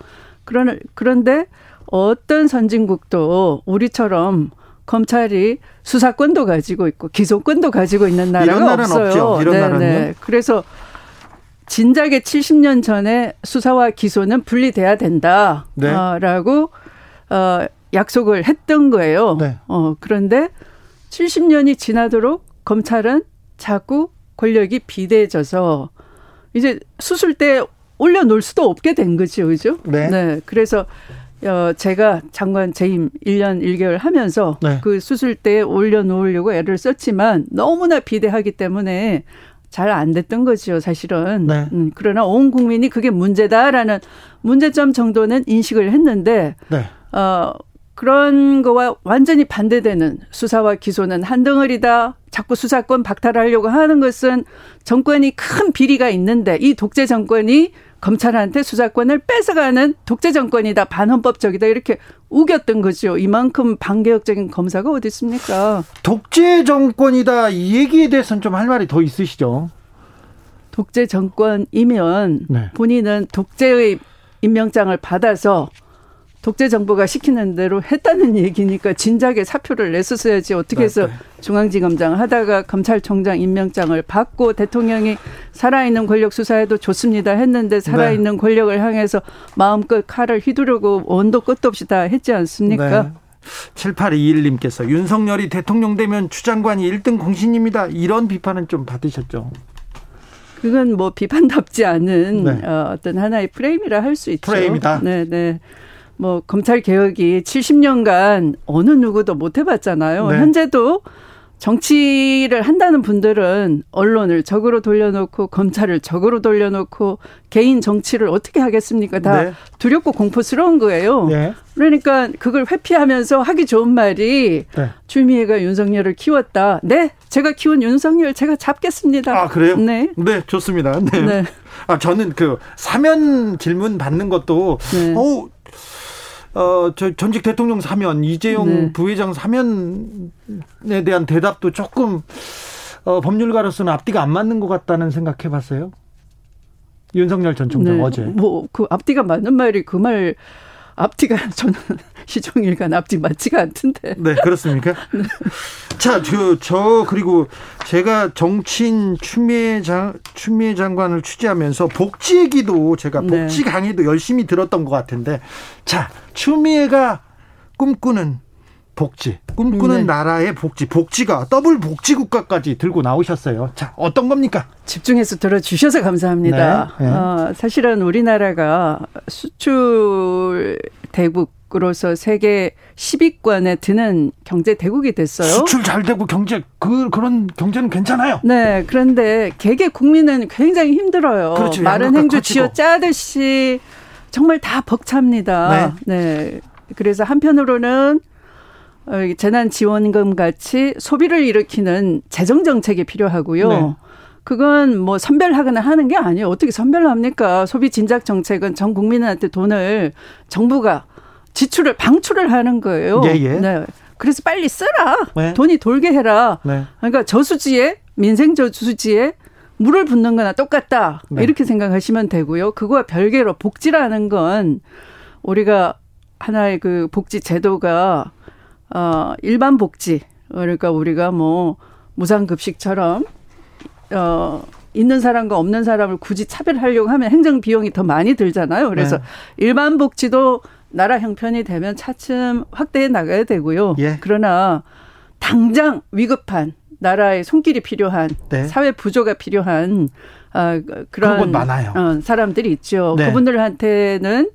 그런 그런데 어떤 선진국도 우리처럼 검찰이 수사권도 가지고 있고 기소권도 가지고 있는 나라가 없어요. 없죠. 이런 네네. 나라는 그래서 진작에 70년 전에 수사와 기소는 분리돼야 된다라고 네. 어, 약속을 했던 거예요. 네. 어, 그런데 70년이 지나도록 검찰은 자꾸 권력이 비대해져서 이제 수술 때 올려놓을 수도 없게 된 거죠. 그죠? 네. 네. 그래서 어, 제가 장관 재임 1년 1개월 하면서 네. 그 수술 때 올려놓으려고 애를 썼지만 너무나 비대하기 때문에 잘 안 됐던 거죠, 사실은. 네. 음, 그러나 온 국민이 그게 문제다라는 문제점 정도는 인식을 했는데, 네. 어, 그런 거와 완전히 반대되는 수사와 기소는 한 덩어리다. 자꾸 수사권 박탈하려고 하는 것은 정권이 큰 비리가 있는데 이 독재 정권이 검찰한테 수사권을 뺏어가는 독재 정권이다. 반헌법적이다. 이렇게 우겼던 거죠. 이만큼 반개혁적인 검사가 어디 있습니까? 독재 정권이다. 이 얘기에 대해서는 좀 할 말이 더 있으시죠? 독재 정권이면 네. 본인은 독재의 임명장을 받아서 독재 정부가 시키는 대로 했다는 얘기니까 진작에 사표를 냈었어야지 어떻게 해서 네, 네. 중앙지검장 하다가 검찰총장 임명장을 받고 대통령이 살아있는 권력 수사에도 좋습니다 했는데 살아있는 네. 권력을 향해서 마음껏 칼을 휘두르고 원도 끝도 없이 다 했지 않습니까? 네. 7821님께서 윤석열이 대통령 되면 추장관이 1등 공신입니다. 이런 비판은 좀 받으셨죠? 그건 뭐 비판답지 않은 네. 어, 어떤 하나의 프레임이라 할 수 있죠. 프레임이다. 네, 네. 뭐 검찰 개혁이 70년간 어느 누구도 못 해봤잖아요. 네. 현재도 정치를 한다는 분들은 언론을 적으로 돌려놓고 검찰을 적으로 돌려놓고 개인 정치를 어떻게 하겠습니까? 다 네. 두렵고 공포스러운 거예요. 네. 그러니까 그걸 회피하면서 하기 좋은 말이 네. 추미애가 윤석열을 키웠다. 네, 제가 키운 윤석열 제가 잡겠습니다. 아 그래요? 네, 네 좋습니다. 네. 네. 아 저는 그 사면 질문 받는 것도 네. 어 어, 저 전직 대통령 사면, 이재용 네. 부회장 사면에 대한 대답도 조금 어, 법률가로서는 앞뒤가 안 맞는 것 같다는 생각해 봤어요. 윤석열 전 총장 네. 어제. 뭐, 그 앞뒤가 맞는 말이 그 말, 앞뒤가 저는 시종일관 앞뒤 맞지가 않던데. 네, 그렇습니까? 네. 자, 저, 저, 그리고 제가 정치인 추미애 장, 추미애 장관을 취재하면서 복지 얘기도 제가 네. 복지 강의도 열심히 들었던 것 같은데, 자, 추미애가 꿈꾸는 복지, 꿈꾸는 네. 나라의 복지, 복지가 더블 복지 국가까지 들고 나오셨어요. 자, 어떤 겁니까? 집중해서 들어주셔서 감사합니다. 네, 네. 어, 사실은 우리나라가 수출 대국 으로서 세계 10위권에 드는 경제 대국이 됐어요. 수출 잘 되고 경제 그 그런 경제는 괜찮아요. 네, 그런데 개개 국민은 굉장히 힘들어요. 그렇죠. 마른 행주 쥐어 짜듯이 정말 다 벅찹니다. 네. 네. 그래서 한편으로는 어, 재난 지원금 같이 소비를 일으키는 재정 정책이 필요하고요. 네. 그건 뭐 선별하거나 하는 게 아니에요. 어떻게 선별합니까? 소비 진작 정책은 전 국민한테 돈을 정부가 지출을 방출을 하는 거예요. 예, 예. 네. 그래서 빨리 쓰라. 네. 돈이 돌게 해라. 네. 그러니까 저수지에 민생 저수지에 물을 붓는 거나 똑같다. 네. 이렇게 생각하시면 되고요. 그거와 별개로 복지라는 건 우리가 하나의 그 복지 제도가 어 일반 복지 그러니까 우리가 뭐 무상급식처럼 어 있는 사람과 없는 사람을 굳이 차별하려고 하면 행정 비용이 더 많이 들잖아요. 그래서 네. 일반 복지도 나라 형편이 되면 차츰 확대해 나가야 되고요. 예. 그러나 당장 위급한 나라의 손길이 필요한 네. 사회 부조가 필요한 아, 그런 그런 곳 많아요. 어, 사람들이 있죠. 네. 그분들한테는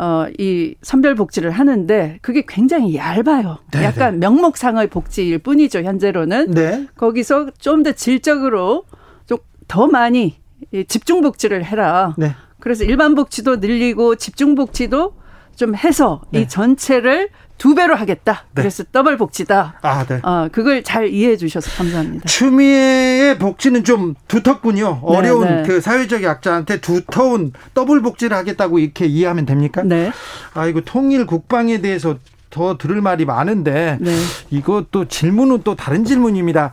어, 이 선별 복지를 하는데 그게 굉장히 얇아요. 네, 약간 명목상의 복지일 뿐이죠. 현재로는 네. 거기서 좀 더 질적으로 좀 더 많이 이 집중 복지를 해라. 네. 그래서 일반 복지도 늘리고 집중 복지도 좀 해서 네. 이 전체를 두 배로 하겠다. 네. 그래서 더블 복지다. 아, 네. 아, 그걸 잘 이해해 주셔서 감사합니다. 추미애의 복지는 좀 두텁군요. 네, 어려운 네. 그 사회적 약자한테 두터운 더블 복지를 하겠다고 이렇게 이해하면 됩니까? 네. 아이고 통일 국방에 대해서 더 들을 말이 많은데 네. 이것도 질문은 또 다른 질문입니다.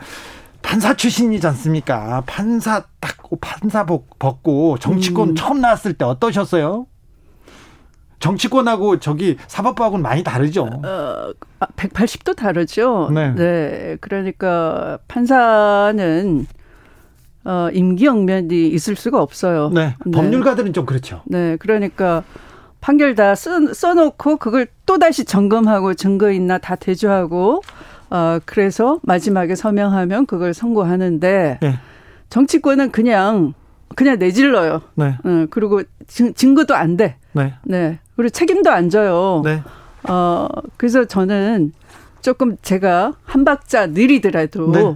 판사 출신이지 않습니까? 판사 딱 판사복 벗고 정치권 음. 처음 나왔을 때 어떠셨어요? 정치권하고 저기 사법부하고는 많이 다르죠. 어, 180도 다르죠. 네. 그러니까 판사는 어, 임기응변이 있을 수가 없어요. 네. 법률가들은 좀 그렇죠. 네, 그러니까 판결 다 써, 써놓고 그걸 또 다시 점검하고 증거 있나 다 대조하고 어, 그래서 마지막에 서명하면 그걸 선고하는데 네. 정치권은 그냥 그냥 내질러요. 네. 어, 그리고 증, 증거도 안 돼. 네. 네. 그리고 책임도 안 져요. 네. 어, 그래서 저는 조금 제가 한 박자 느리더라도 네.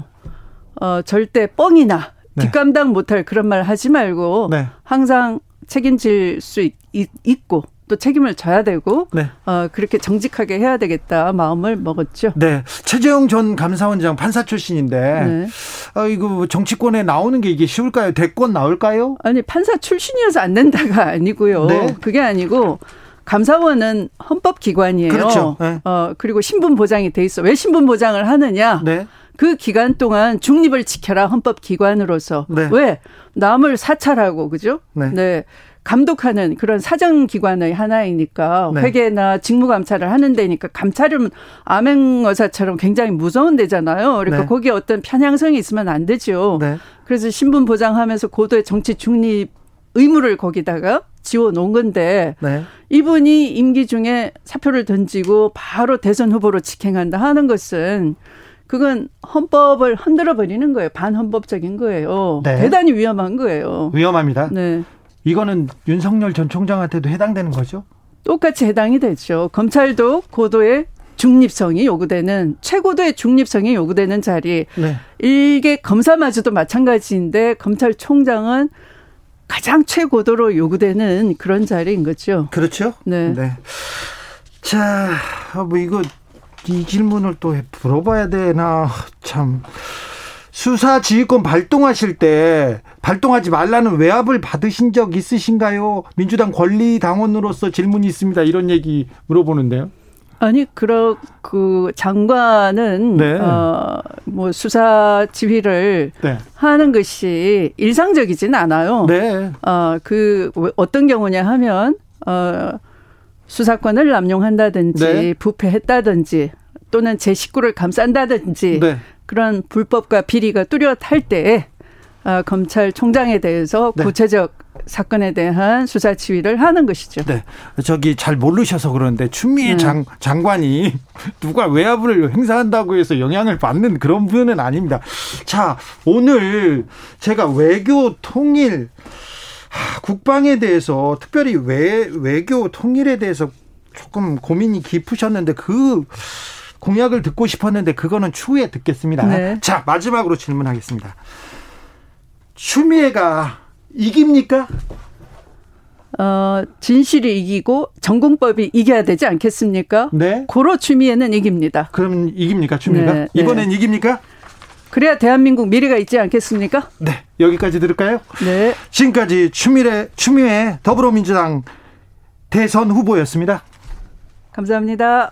어, 절대 뻥이나 네. 뒷감당 못할 그런 말 하지 말고 네. 항상 책임질 수 있, 있고 또 책임을 져야 되고 네. 어, 그렇게 정직하게 해야 되겠다 마음을 먹었죠. 네. 최재형 전 감사원장 판사 출신인데 네. 아 이거 정치권에 나오는 게 이게 쉬울까요? 대권 나올까요? 아니 판사 출신이어서 안 된다가 아니고요. 네. 그게 아니고 감사원은 헌법 기관이에요. 그렇죠. 네. 어 그리고 신분 보장이 돼 있어. 왜 신분 보장을 하느냐? 네. 그 기간 동안 중립을 지켜라 헌법 기관으로서 네. 왜 남을 사찰하고 그죠? 네. 감독하는 그런 사정 기관의 하나이니까 네. 회계나 직무 감찰을 하는 데니까 감찰은 암행어사처럼 굉장히 무서운 데잖아요. 그러니까 네. 거기에 어떤 편향성이 있으면 안 되죠. 네. 그래서 신분 보장하면서 고도의 정치 중립 의무를 거기다가 지워 놓은 건데 네. 이분이 임기 중에 사표를 던지고 바로 대선 후보로 직행한다 하는 것은 그건 헌법을 흔들어 버리는 거예요. 반헌법적인 거예요. 네. 대단히 위험한 거예요. 위험합니다. 네. 이거는 윤석열 전 총장한테도 해당되는 거죠? 똑같이 해당이 되죠. 검찰도 고도의 중립성이 요구되는 최고도의 중립성이 요구되는 자리. 네. 이게 검사마저도 마찬가지인데 검찰총장은 가장 최고도로 요구되는 그런 자리인 거죠. 그렇죠? 네. 자, 아, 뭐 이거 이 질문을 또 물어봐야 되나 참. 수사 지휘권 발동하실 때 발동하지 말라는 외압을 받으신 적 있으신가요? 민주당 권리 당원으로서 질문이 있습니다. 이런 얘기 물어보는데요. 아니 그러 그 장관은 네. 어뭐 수사 지휘를 네. 하는 것이 일상적이진 않아요. 네. 어그 어떤 경우냐 하면 어 수사권을 남용한다든지 네. 부패했다든지 또는 제 식구를 감싼다든지 네. 그런 불법과 비리가 뚜렷할 때 어, 검찰총장에 대해서 네. 구체적 사건에 대한 수사 지휘를 하는 것이죠. 네. 저기 잘 모르셔서 그러는데 추미애 네. 장, 장관이 누가 외압을 행사한다고 해서 영향을 받는 그런 분은 아닙니다. 자, 오늘 제가 외교 통일 하, 국방에 대해서 특별히 외, 외교 통일에 대해서 조금 고민이 깊으셨는데 그 공약을 듣고 싶었는데 그거는 추후에 듣겠습니다. 네. 자, 마지막으로 질문하겠습니다. 추미애가 이깁니까? 어, 진실이 이기고 전공법이 이겨야 되지 않겠습니까? 네. 고로 추미애는 이깁니다. 그럼 이깁니까 추미애가? 네, 이번엔 이깁니까? 그래야 대한민국 미래가 있지 않겠습니까? 네. 여기까지 들을까요? 네. 지금까지 추미애 추미애 더불어민주당 대선 후보였습니다. 감사합니다.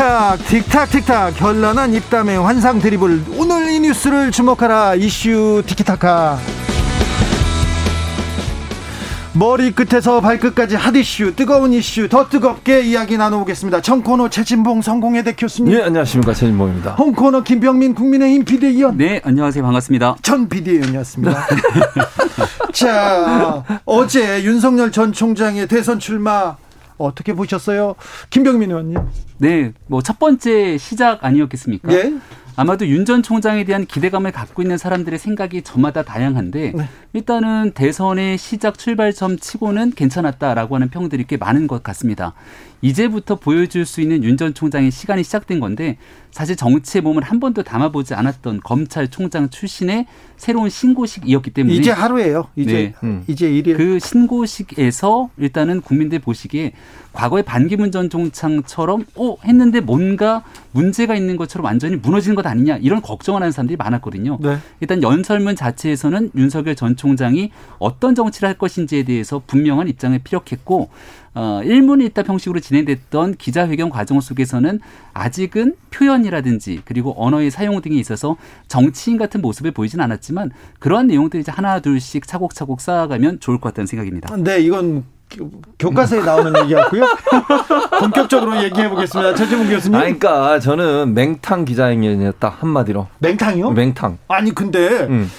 틱탁 틱탁 틱탁. 결란한 입담의 환상 드리블. 오늘 이 뉴스를 주목하라. 이슈 티키타카. 머리 끝에서 발끝까지 핫 이슈 뜨거운 이슈 더 뜨겁게 이야기 나눠보겠습니다. 청코노 최진봉 성공회대 교수님. 네 안녕하십니까. 최진봉입니다. 홍코너 김병민 국민의힘 비대위원. 네 안녕하세요. 반갑습니다. 전 비대위원이었습니다. 자 어제 윤석열 전 총장의 대선 출마 어떻게 보셨어요 김병민 의원님 네, 뭐 첫 번째 시작 아니었겠습니까? 예? 아마도 윤 전 총장에 대한 기대감을 갖고 있는 사람들의 생각이 저마다 다양한데 네. 일단은 대선의 시작 출발점 치고는 괜찮았다라고 하는 평들이 꽤 많은 것 같습니다. 이제부터 보여줄 수 있는 윤 전 총장의 시간이 시작된 건데 사실 정치의 몸을 한 번도 담아보지 않았던 검찰총장 출신의 새로운 신고식이었기 때문에 이제 하루예요 이제 네. 음. 이제 일일 그 신고식에서 일단은 국민들 보시기에 과거의 반기문 전 총장처럼 어 했는데 뭔가 문제가 있는 것처럼 완전히 무너지는 것 아니냐 이런 걱정을 하는 사람들이 많았거든요. 네. 일단 연설문 자체에서는 윤석열 전 총장이 어떤 정치를 할 것인지에 대해서 분명한 입장을 피력했고 어, 일문일답 형식으로 진행됐던 기자회견 과정 속에서는 아직은 표현이라든지 그리고 언어의 사용 등에 있어서 정치인 같은 모습을 보이진 않았지만 그러한 내용들이 이제 하나 둘씩 차곡차곡 쌓아가면 좋을 것 같다는 생각입니다. 네, 이건 교- 교과서에 나오는 얘기였고요. 본격적으로 얘기해 보겠습니다. 최지문 교수님. 아 그러니까 저는 맹탕 기자회견이었다 한마디로 맹탕이요? 맹탕 아니 근데 음.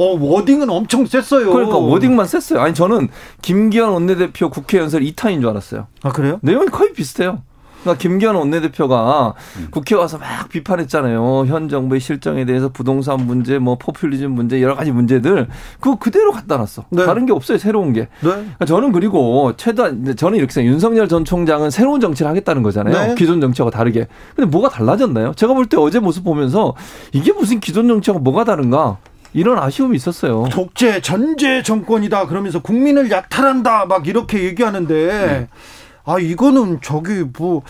어 워딩은 엄청 셌어요. 그러니까 워딩만 셌어요 아니 저는 김기현 원내대표 국회 연설 2탄인 줄 알았어요 아 그래요? 내용이 거의 비슷해요 그러니까 김기현 원내대표가 국회 와서 막 비판했잖아요. 현 정부의 실정에 대해서 부동산 문제, 뭐 포퓰리즘 문제 여러 가지 문제들 그거 그대로 갖다 놨어. 네. 다른 게 없어요. 새로운 게. 네. 그러니까 저는 그리고 최대한 저는 이렇게 생각해요. 윤석열 전 총장은 새로운 정치를 하겠다는 거잖아요. 네. 기존 정치하고 다르게. 근데 뭐가 달라졌나요? 제가 볼 때 어제 모습 보면서 이게 무슨 기존 정치하고 뭐가 다른가? 이런 아쉬움이 있었어요. 독재 전제 정권이다 그러면서 국민을 약탈한다 막 이렇게 얘기하는데 아 이거는 저기 뭐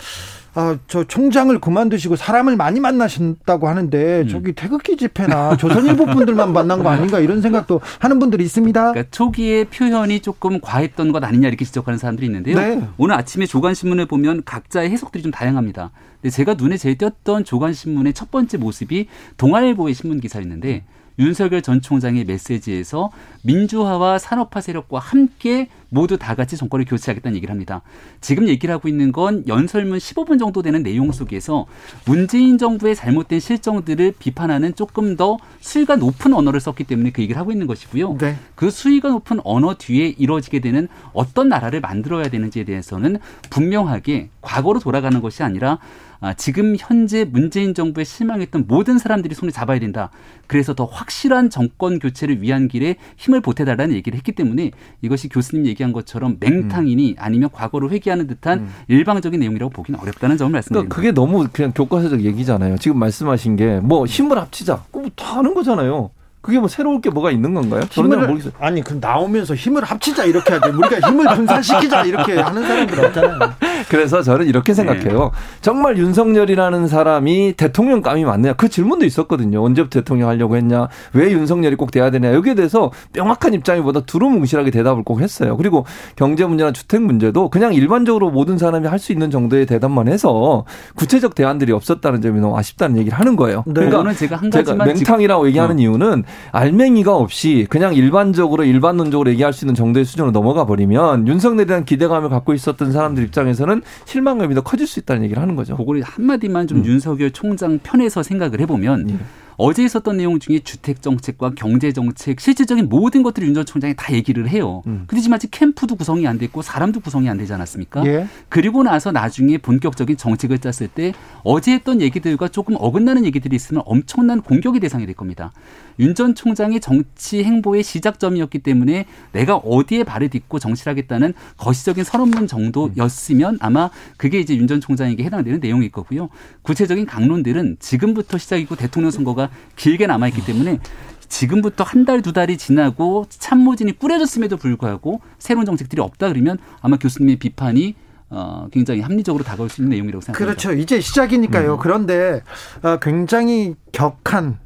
아, 저 총장을 그만두시고 사람을 많이 만나신다고 하는데 저기 태극기 집회나 조선일보 분들만 만난 거 아닌가 이런 생각도 하는 분들이 있습니다. 그러니까 초기에 표현이 조금 과했던 것 아니냐 이렇게 지적하는 사람들이 있는데요. 네. 오늘 아침에 조간신문을 보면 각자의 해석들이 좀 다양합니다. 근데 제가 눈에 제일 띄었던 조간신문의 첫 번째 모습이 동아일보의 신문 기사였는데 윤석열 전 총장의 메시지에서 민주화와 산업화 세력과 함께 모두 다 같이 정권을 교체하겠다는 얘기를 합니다. 지금 얘기를 하고 있는 건 연설문 15분 정도 되는 내용 속에서 문재인 정부의 잘못된 실정들을 비판하는 조금 더 수위가 높은 언어를 썼기 때문에 그 얘기를 하고 있는 것이고요. 네. 그 수위가 높은 언어 뒤에 이루어지게 되는 어떤 나라를 만들어야 되는지에 대해서는 분명하게 과거로 돌아가는 것이 아니라 아, 지금 현재 문재인 정부에 실망했던 모든 사람들이 손을 잡아야 된다. 그래서 더 확실한 정권 교체를 위한 길에 힘을 보태달라는 얘기를 했기 때문에 이것이 교수님 얘기한 것처럼 맹탕이니 아니면 과거로 회귀하는 듯한 일방적인 내용이라고 보기는 어렵다는 점을 그러니까 말씀드립니다. 그게 너무 그냥 교과서적 얘기잖아요. 지금 말씀하신 게 뭐 힘을 합치자. 그거 다 하는 거잖아요. 그게 뭐 새로울 게 뭐가 있는 건가요? 힘을 모르겠어요. 아니 그 나오면서 힘을 합치자 이렇게 하지 우리가 힘을 분산시키자 이렇게 하는 사람들 없잖아요. 그래서 저는 이렇게 생각해요. 정말 윤석열이라는 사람이 대통령감이 맞느냐? 그 질문도 있었거든요. 언제부터 대통령 하려고 했냐? 왜 윤석열이 꼭 돼야 되냐? 여기에 대해서 명확한 입장이보다 두루뭉실하게 대답을 꼭 했어요. 그리고 경제 문제나 주택 문제도 그냥 일반적으로 모든 사람이 할 수 있는 정도의 대답만 해서 구체적 대안들이 없었다는 점이 너무 아쉽다는 얘기를 하는 거예요. 네. 그러니까 제가 한 제가 맹탕이라고 얘기하는 이유는 알맹이가 없이 그냥 일반적으로 일반론적으로 얘기할 수 있는 정도의 수준으로 넘어가 버리면 윤석열에 대한 기대감을 갖고 있었던 사람들 입장에서는 실망감이 더 커질 수 있다는 얘기를 하는 거죠. 그거를 한마디만 좀 윤석열 총장 편에서 생각을 해보면 어제 있었던 내용 중에 주택 정책과 경제 정책, 실질적인 모든 것들을 윤 전 총장이 다 얘기를 해요. 음. 지금 아직 캠프도 구성이 안 됐고 사람도 구성이 안 되지 않았습니까? 예. 그리고 나서 나중에 본격적인 정책을 짰을 때 어제 했던 얘기들과 조금 어긋나는 얘기들이 있으면 엄청난 공격의 대상이 될 겁니다. 윤 전 총장의 정치 행보의 시작점이었기 때문에 내가 어디에 발을 딛고 정치를 하겠다는 거시적인 선언문 정도였으면 아마 그게 이제 윤 전 총장에게 해당되는 내용일 거고요. 구체적인 강론들은 지금부터 시작이고 대통령 선거가 길게 남아있기 때문에 지금부터 한 달, 두 달이 지나고 참모진이 꾸려졌음에도 불구하고 새로운 정책들이 없다 그러면 아마 교수님의 비판이 어, 굉장히 합리적으로 다가올 수 있는 내용이라고 생각합니다. 그렇죠. 이제 시작이니까요. 그런데 어, 굉장히 격한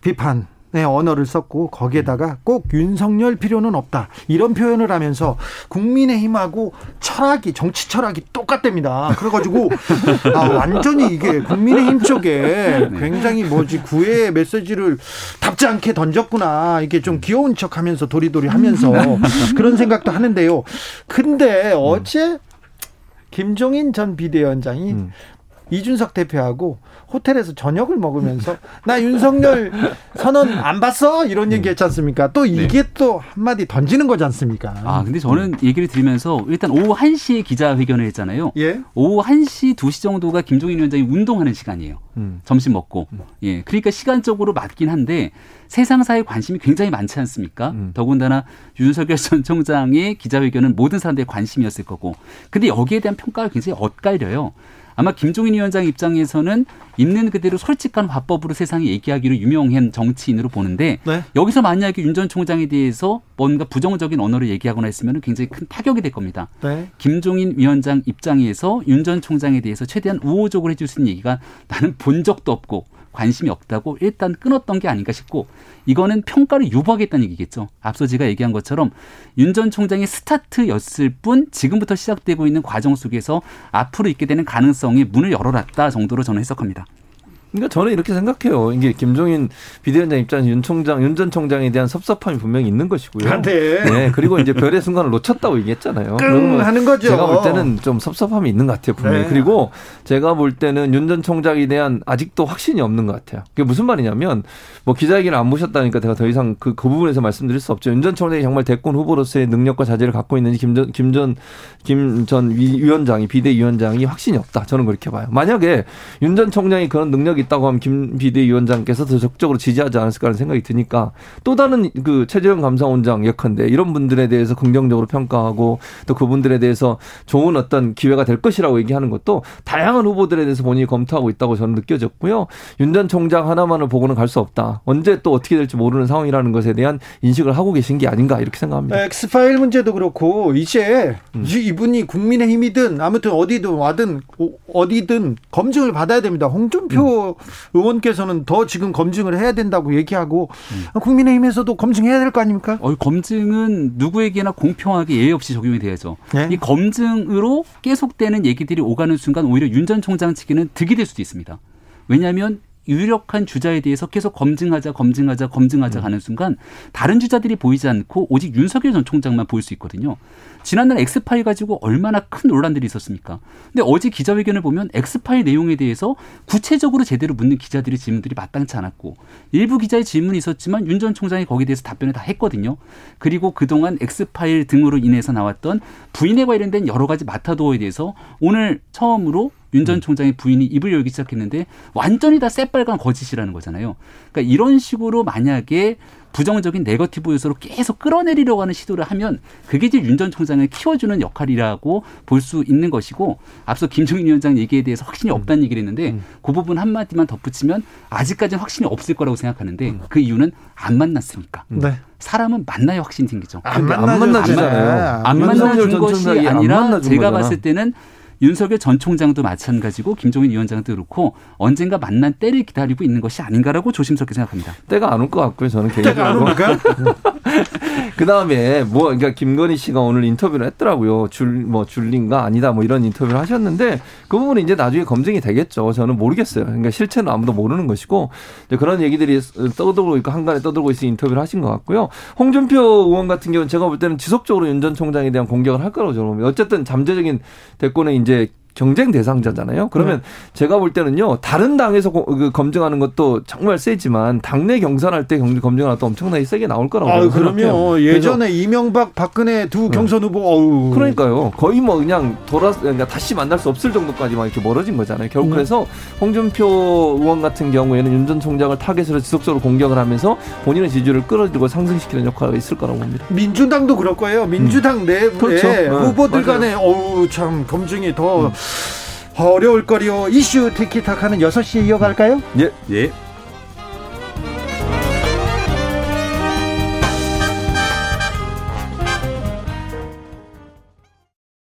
비판. 의 언어를 썼고 거기에다가 꼭 윤석열 필요는 없다 이런 표현을 하면서 국민의힘하고 철학이 정치 철학이 똑같답니다. 그래가지고 아, 완전히 이게 국민의힘 쪽에 굉장히 뭐지 구애 메시지를 답지 않게 던졌구나 이게 좀 귀여운 척하면서 도리도리 하면서 그런 생각도 하는데요. 근데 어제 김종인 전 비대위원장이 음. 이준석 대표하고 호텔에서 저녁을 먹으면서 나 윤석열 선언 안 봤어 이런 얘기 했지 않습니까? 또 이게 또 한마디 던지는 거지 않습니까? 아, 근데 저는 얘기를 드리면서 일단 오후 1시에 기자회견을 했잖아요. 예. 오후 1시, 2시 정도가 김종인 위원장이 운동하는 시간이에요. 음. 점심 먹고. 예. 그러니까 시간적으로 맞긴 한데 세상사에 관심이 굉장히 많지 않습니까? 음. 더군다나 윤석열 전 총장의 기자회견은 모든 사람들의 관심이었을 거고. 근데 여기에 대한 평가가 굉장히 엇갈려요. 아마 김종인 위원장 입장에서는 있는 그대로 솔직한 화법으로 세상에 얘기하기로 유명한 정치인으로 보는데 네. 여기서 만약에 윤 전 총장에 대해서 뭔가 부정적인 언어를 얘기하거나 했으면 굉장히 큰 타격이 될 겁니다. 네. 김종인 위원장 입장에서 윤 전 총장에 대해서 최대한 우호적으로 해줄 수 있는 얘기가 나는 본 적도 없고 관심이 없다고 일단 끊었던 게 아닌가 싶고 이거는 평가를 유보하겠다는 얘기겠죠. 앞서 제가 얘기한 것처럼 윤 전 총장의 스타트였을 뿐 지금부터 시작되고 있는 과정 속에서 앞으로 있게 되는 가능성이 문을 열어놨다 정도로 저는 해석합니다. 그러니까 저는 이렇게 생각해요. 이게 김종인 비대위원장 입장에서 윤 총장, 윤 전 총장에 대한 섭섭함이 분명히 있는 것이고요. 안 돼. 네, 그리고 이제 별의 순간을 놓쳤다고 얘기했잖아요. 끙 하는 거죠. 제가 볼 때는 좀 섭섭함이 있는 것 같아요, 분명히. 네. 그리고 제가 볼 때는 윤 전 총장에 대한 아직도 확신이 없는 것 같아요. 그게 무슨 말이냐면 뭐 기자회견을 안 보셨다니까 제가 더 이상 그, 그 부분에서 말씀드릴 수 없죠. 윤 전 총장이 정말 대권 후보로서의 능력과 자질을 갖고 있는지 김전 김전 김 전 위원장이 비대위원장이 확신이 없다. 저는 그렇게 봐요. 만약에 윤 전 총장이 그런 능력이 있다고 하면 김 비대위원장께서 더 적극적으로 지지하지 않았을까 하는 생각이 드니까 또 다른 그 최재형 감사원장 예컨대 이런 분들에 대해서 긍정적으로 평가하고 또 그분들에 대해서 좋은 어떤 기회가 될 것이라고 얘기하는 것도 다양한 후보들에 대해서 본인이 검토하고 있다고 저는 느껴졌고요. 윤 전 총장 하나만을 보고는 갈 수 없다. 언제 또 어떻게 될지 모르는 상황이라는 것에 대한 인식을 하고 계신 게 아닌가 이렇게 생각합니다. 엑스파일 문제도 그렇고 이제 음. 이- 이분이 국민의힘이든 아무튼 어디든 와든 오- 어디든 검증을 받아야 됩니다. 홍준표 음. 의원께서는 더 지금 검증을 해야 된다고 얘기하고 국민의힘에서도 검증해야 될 거 아닙니까? 어, 검증은 누구에게나 공평하게 예의 없이 적용이 돼야죠. 네. 이 검증으로 계속되는 얘기들이 오가는 순간 오히려 윤 전 총장 측에는 득이 될 수도 있습니다. 왜냐하면 유력한 주자에 대해서 계속 검증하자, 검증하자, 검증하자 가는 순간 다른 주자들이 보이지 않고 오직 윤석열 전 총장만 보일 수 있거든요. 지난날 엑스파일 가지고 얼마나 큰 논란들이 있었습니까? 근데 어제 기자회견을 보면 엑스파일 내용에 대해서 구체적으로 제대로 묻는 기자들의 질문들이 마땅치 않았고 일부 기자의 질문이 있었지만 윤 전 총장이 거기에 대해서 답변을 다 했거든요. 그리고 그동안 엑스파일 등으로 인해서 나왔던 부인에 관련된 여러 가지 마타도어에 대해서 오늘 처음으로 윤 전 총장의 부인이 입을 열기 시작했는데 완전히 다 새빨간 거짓이라는 거잖아요. 그러니까 이런 식으로 만약에 부정적인 네거티브 요소로 계속 끌어내리려고 하는 시도를 하면 그게 이제 윤 전 총장을 키워주는 역할이라고 볼 수 있는 것이고 앞서 김종인 위원장 얘기에 대해서 확신이 없다는 얘기를 했는데 그 부분 한마디만 덧붙이면 아직까지는 확신이 없을 거라고 생각하는데 그 이유는 안 만났으니까. 네. 사람은 만나야 확신이 생기죠. 안 안. 만나주잖아요. 안 만나준 전 것이 아니라 제가 거잖아. 봤을 때는 윤석열 전 총장도 마찬가지고 김종인 위원장도 그렇고 언젠가 만난 때를 기다리고 있는 것이 아닌가라고 조심스럽게 생각합니다. 때가 안 올 것 같고요. 저는 때가 안 개인적으로. 옵니까? 그 다음에 뭐 그러니까 김건희 씨가 오늘 인터뷰를 했더라고요. 줄뭐 줄린가 아니다 뭐 이런 인터뷰를 하셨는데 그 부분은 이제 나중에 검증이 되겠죠. 저는 모르겠어요. 그러니까 실체는 아무도 모르는 것이고 이제 그런 얘기들이 떠들고 있고 한간에 떠들고 있어 인터뷰를 하신 것 같고요. 홍준표 의원 같은 경우는 제가 볼 때는 지속적으로 윤 전 총장에 대한 공격을 할 거라고 저는 봅니다. 어쨌든 잠재적인 대권에 이제 이제 경쟁 대상자잖아요. 그러면 네. 제가 볼 때는요 다른 당에서 그 검증하는 것도 정말 세지만 당내 경선할 때 검증하는 것도 엄청나게 세게 나올 거라고 아, 그러면 예전에 이명박 박근혜 두 네. 경선 후보 어우. 그러니까요 거의 뭐 그냥 돌아 그러니까 다시 만날 수 없을 정도까지 막 이렇게 멀어진 거잖아요. 결국 음. 그래서 홍준표 의원 같은 경우에는 윤 전 총장을 타겟으로 지속적으로 공격을 하면서 본인의 지지율을 끌어들고 상승시키는 역할이 있을 거라고 봅니다. 민주당도 그럴 거예요. 민주당 음. 내부에 그렇죠. 네, 후보들 간에 어우 참 검증이 더 음. 어려울 거리요. 이슈 티키타카는 6시에 이어갈까요? 예. 예.